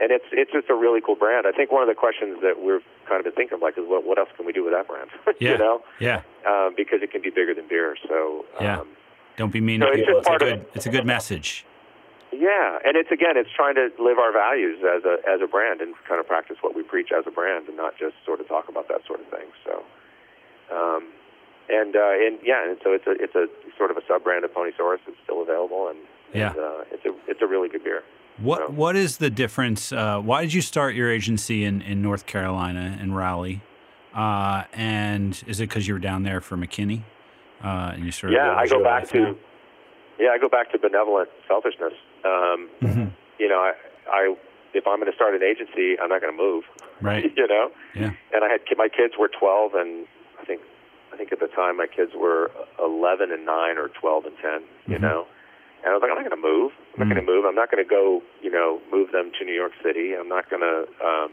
and it's it's just a really cool brand. I think one of the questions that we've kind of been thinking of like is what what else can we do with that brand? Yeah. you know, Yeah. um, because it can be bigger than beer. So Yeah. um, Don't be mean So to it's people. just It's a good. it. It's a good message. Yeah, and it's again, it's trying to live our values as a as a brand and kind of practice what we preach as a brand, and not just sort of talk about that sort of thing. So, um, and uh, and yeah, and so it's a it's a sort of a sub brand of Ponysaurus. It's still available, and, Yeah. and uh, it's a it's a really good beer. What So- What is the difference? Uh, why did you start your agency in, in North Carolina in Raleigh? Uh, and is it because you were down there for McKinney? Uh, and you sort of Yeah, I go back to now? yeah, I go back to benevolent selfishness. Um, Mhm. You know, I, I if I'm going to start an agency, I'm not going to move. Right. you know. Yeah. and I had my kids were 12 and I think I think at the time my kids were 11 and 9 or 12 and 10, you Mhm. know. And I was like, I'm not going to move. I'm not Mhm. going to move. I'm not going to go, you know, move them to New York City. I'm not going to. Um,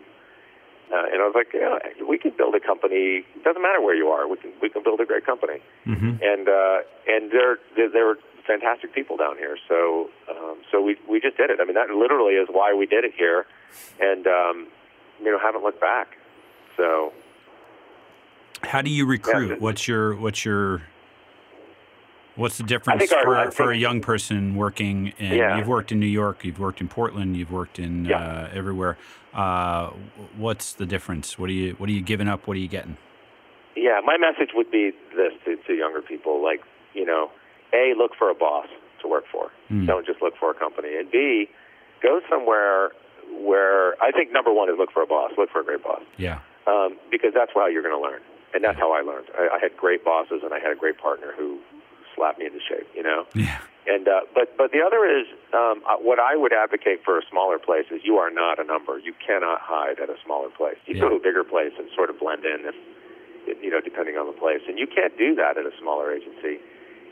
uh, and I was like, yeah, we can build a company. It doesn't matter where you are. We can we can build a great company. hmm And uh, and they're they're, they're fantastic people down here. So um, so we we just did it. I mean, that literally is why we did it here, and um, you know, haven't looked back. So How do you recruit? but- what's your What's your What's the difference our- for, I for a young person working in? Yeah. You've worked in New York. You've worked in Portland. You've worked in Yeah. uh, everywhere. Uh, what's the difference? What are you What are you giving up? What are you getting? Yeah, my message would be this to, to younger people: like, you know, a look for a boss to work for. Mm. Don't just look for a company. And b go somewhere where I think number one is look for a boss. Look for a great boss Yeah. um, because that's how you're going to learn. And that's how I learned. I, I had great bosses, and I had a great partner who slapped me into shape. You know. Yeah. And uh, but but the other is um, uh, what I would advocate for a smaller place is you are not a number. You cannot hide at a smaller place. You Yeah. go to a bigger place and sort of blend in, if you know, depending on the place. And you can't do that at a smaller agency.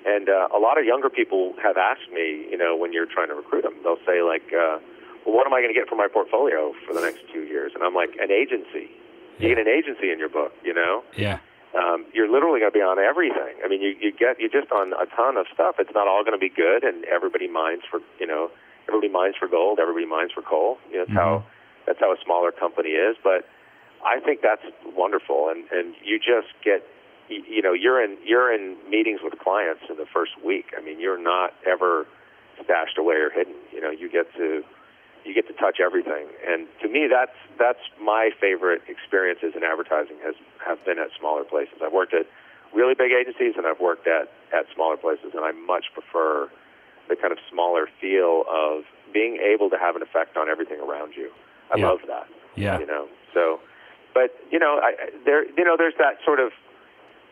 And uh, a lot of younger people have asked me, you know, when you're trying to recruit them, they'll say like, uh, "Well, what am I going to get for my portfolio for the next two years?" And I'm like, "An agency. You get an agency in your book, you know." Yeah. um, you're literally going to be on everything. I mean, you, you get you're just on a ton of stuff. It's not all going to be good, and everybody mines for you know everybody mines for gold, everybody mines for coal. You know, that's how that's how a smaller company is. But I think that's wonderful, and and you just get you, you know you're in you're in meetings with clients in the first week. I mean, you're not ever stashed away or hidden. You know, you get to you get to touch everything. And to me, that's that's my favorite experiences in advertising has have been at smaller places. I've worked at really big agencies and I've worked at at smaller places, and I much prefer the kind of smaller feel of being able to have an effect on everything around you. I Yeah. love that. Yeah. You know, so, but you know, I, there, you know, there's that sort of.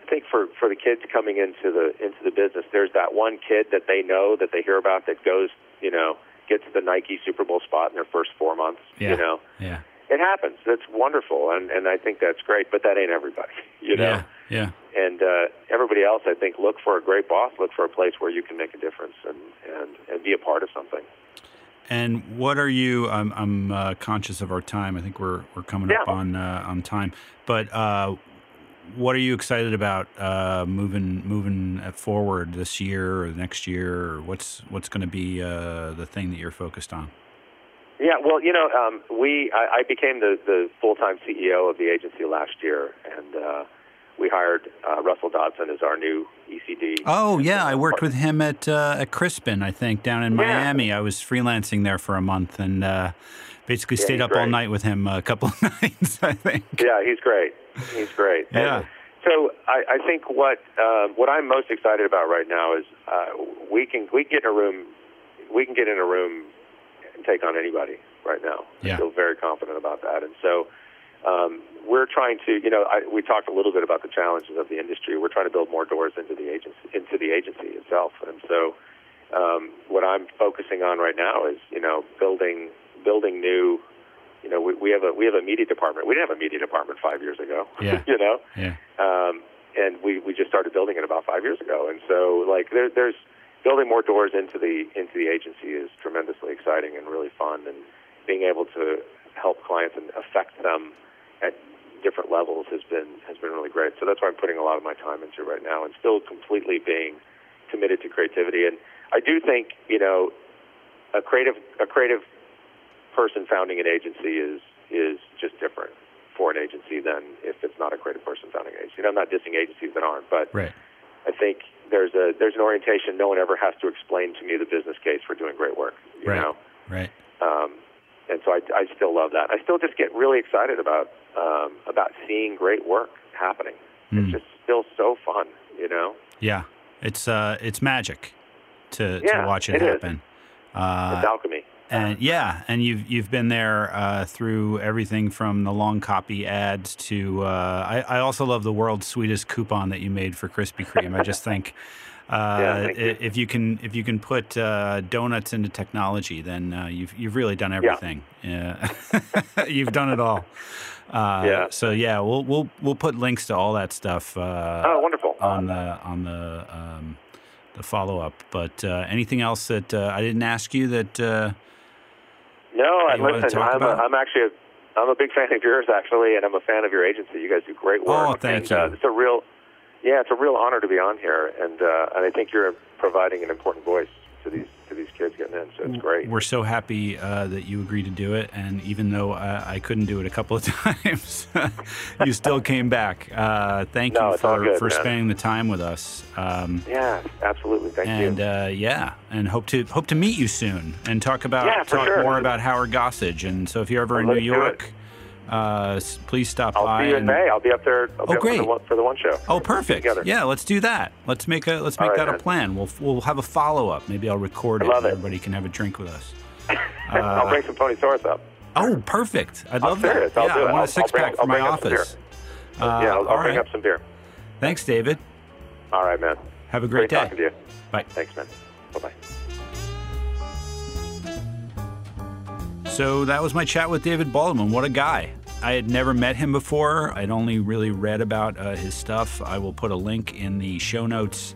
I think for for the kids coming into the into the business, there's that one kid that they know that they hear about that goes, you know, gets the Nike Super Bowl spot in their first four months. Yeah. You know, Yeah. it happens. That's wonderful, and and I think that's great. But that ain't everybody. You know, Yeah. Yeah. and uh, everybody else, I think, look for a great boss. Look for a place where you can make a difference and and and be a part of something. And what are you? I'm, I'm uh, conscious of our time. I think we're we're coming up on uh, on time. But uh, what are you excited about uh, moving moving forward this year or next year? Or what's what's going to be uh, the thing that you're focused on? Yeah, well, you know, um, we I, I became the the full time CEO of the agency last year, and uh, we hired uh, Russell Dodson as our new ECD. Oh yeah, I worked with him at uh, at Crispin, I think, down in Miami. Yeah. Miami. I was freelancing there for a month and uh, basically Yeah, stayed up all night with him a couple of nights. I think. Yeah, he's great. He's great. Yeah. And so I, I think what uh, what I'm most excited about right now is uh, we can we can get in a room we can get in a room and take on anybody right now. Yeah. I feel very confident about that. And so um, we're trying to you know I, we talked a little bit about the challenges of the industry. We're trying to build more doors into the agency into the agency itself. And so um, what I'm focusing on right now is you know building building new you know, we, we have a we have a media department. We didn't have a media department five years ago. Yeah. you know. Yeah. Um, and we we just started building it about five years ago. And so like there, there's building more doors into the into the agency is tremendously exciting and really fun. And being able to help clients and affect them at different levels has been has been really great. So that's why I'm putting a lot of my time into right now, and still completely being committed to creativity. And I do think you know a creative a creative person founding an agency is is just different for an agency than if it's not a creative person founding an agency. I'm not dissing agencies that aren't, but Right. I think there's a there's an orientation. No one ever has to explain to me the business case for doing great work. You Right. know, Right. um, and so I, I still love that. I still just get really excited about um, about seeing great work happening. Hmm. It's just still so fun. You know, Yeah. It's uh it's magic to Yeah, to watch it, it happen. Uh, it's alchemy. And yeah, and you've you've been there uh, through everything from the long copy ads to. Uh, I, I also love the world's sweetest coupon that you made for Krispy Kreme. I just think. Uh, Yeah, if you can if you can put uh, donuts into technology, then uh, you've you've really done everything. Yeah, you've done it all. Uh, Yeah. So yeah, we'll we'll we'll put links to all that stuff uh, oh, wonderful. on the on the um, the follow up. But uh, anything else that uh, I didn't ask you that? Uh, No, I listen. I'm, a? I'm actually a, I'm a big fan of yours actually, and I'm a fan of your agency. You guys do great work. Oh, thank and, Uh, you. it's a real, yeah, it's a real honor to be on here, and uh, and I think you're providing an important voice to these to these kids getting in. So it's great. We're so happy uh, that you agreed to do it, and even though uh, I couldn't do it a couple of times, you still came back. Uh, thank No, you for, good, for man. spending the time with us. Um, Yeah, absolutely. Thank and you. uh, yeah, and hope to hope to meet you soon and talk about Yeah, talk sure. more about Howard Gossage. And so if you're ever in New. York, uh, please stop I'll by. see you in May. I'll be up there. I'll Oh, be up great. For the, one, for the one show. Oh, perfect. Yeah, let's do that. Let's make a let's make right, that a plan. We'll we'll have a follow up. Maybe I'll record it. it. Everybody can have a drink with us. I'll bring some Ponysaurus up. Oh, perfect. I'd love that. I'll yeah, do it. I want I'll- a six pack for I'll my bring up some beer. office. Uh, yeah, I'll, I'll all bring right. up some beer. Thanks, David. All right, man. Have a great, Great talking to you. Bye. Thanks, man. Bye bye. So that was my chat with David Baldwin. What a guy. I had never met him before. I'd only really read about uh, his stuff. I will put a link in the show notes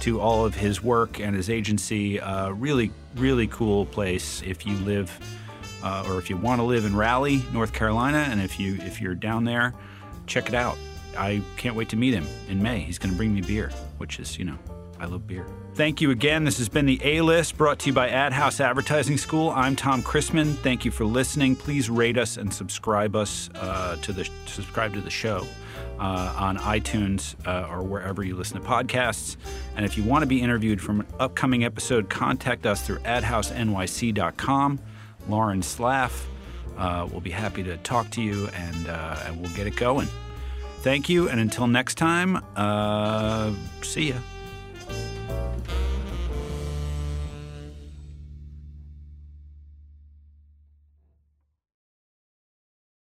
to all of his work and his agency. Uh, really, really cool place if you live uh, or if you want to live in Raleigh, North Carolina, and if you if you're down there, check it out. I can't wait to meet him in May. He's going to bring me beer, which is you know I love beer. Thank you again. This has been the A List brought to you by Ad House Advertising School. I'm Tom Christmann. Thank you for listening. Please rate us and subscribe us uh, to the subscribe to the show uh, on iTunes uh, or wherever you listen to podcasts. And if you want to be interviewed from an upcoming episode, contact us through adhousenyc.com. Lauren Slaff uh, will be happy to talk to you and, uh, and we'll get it going. Thank you, and until next time, uh, see ya.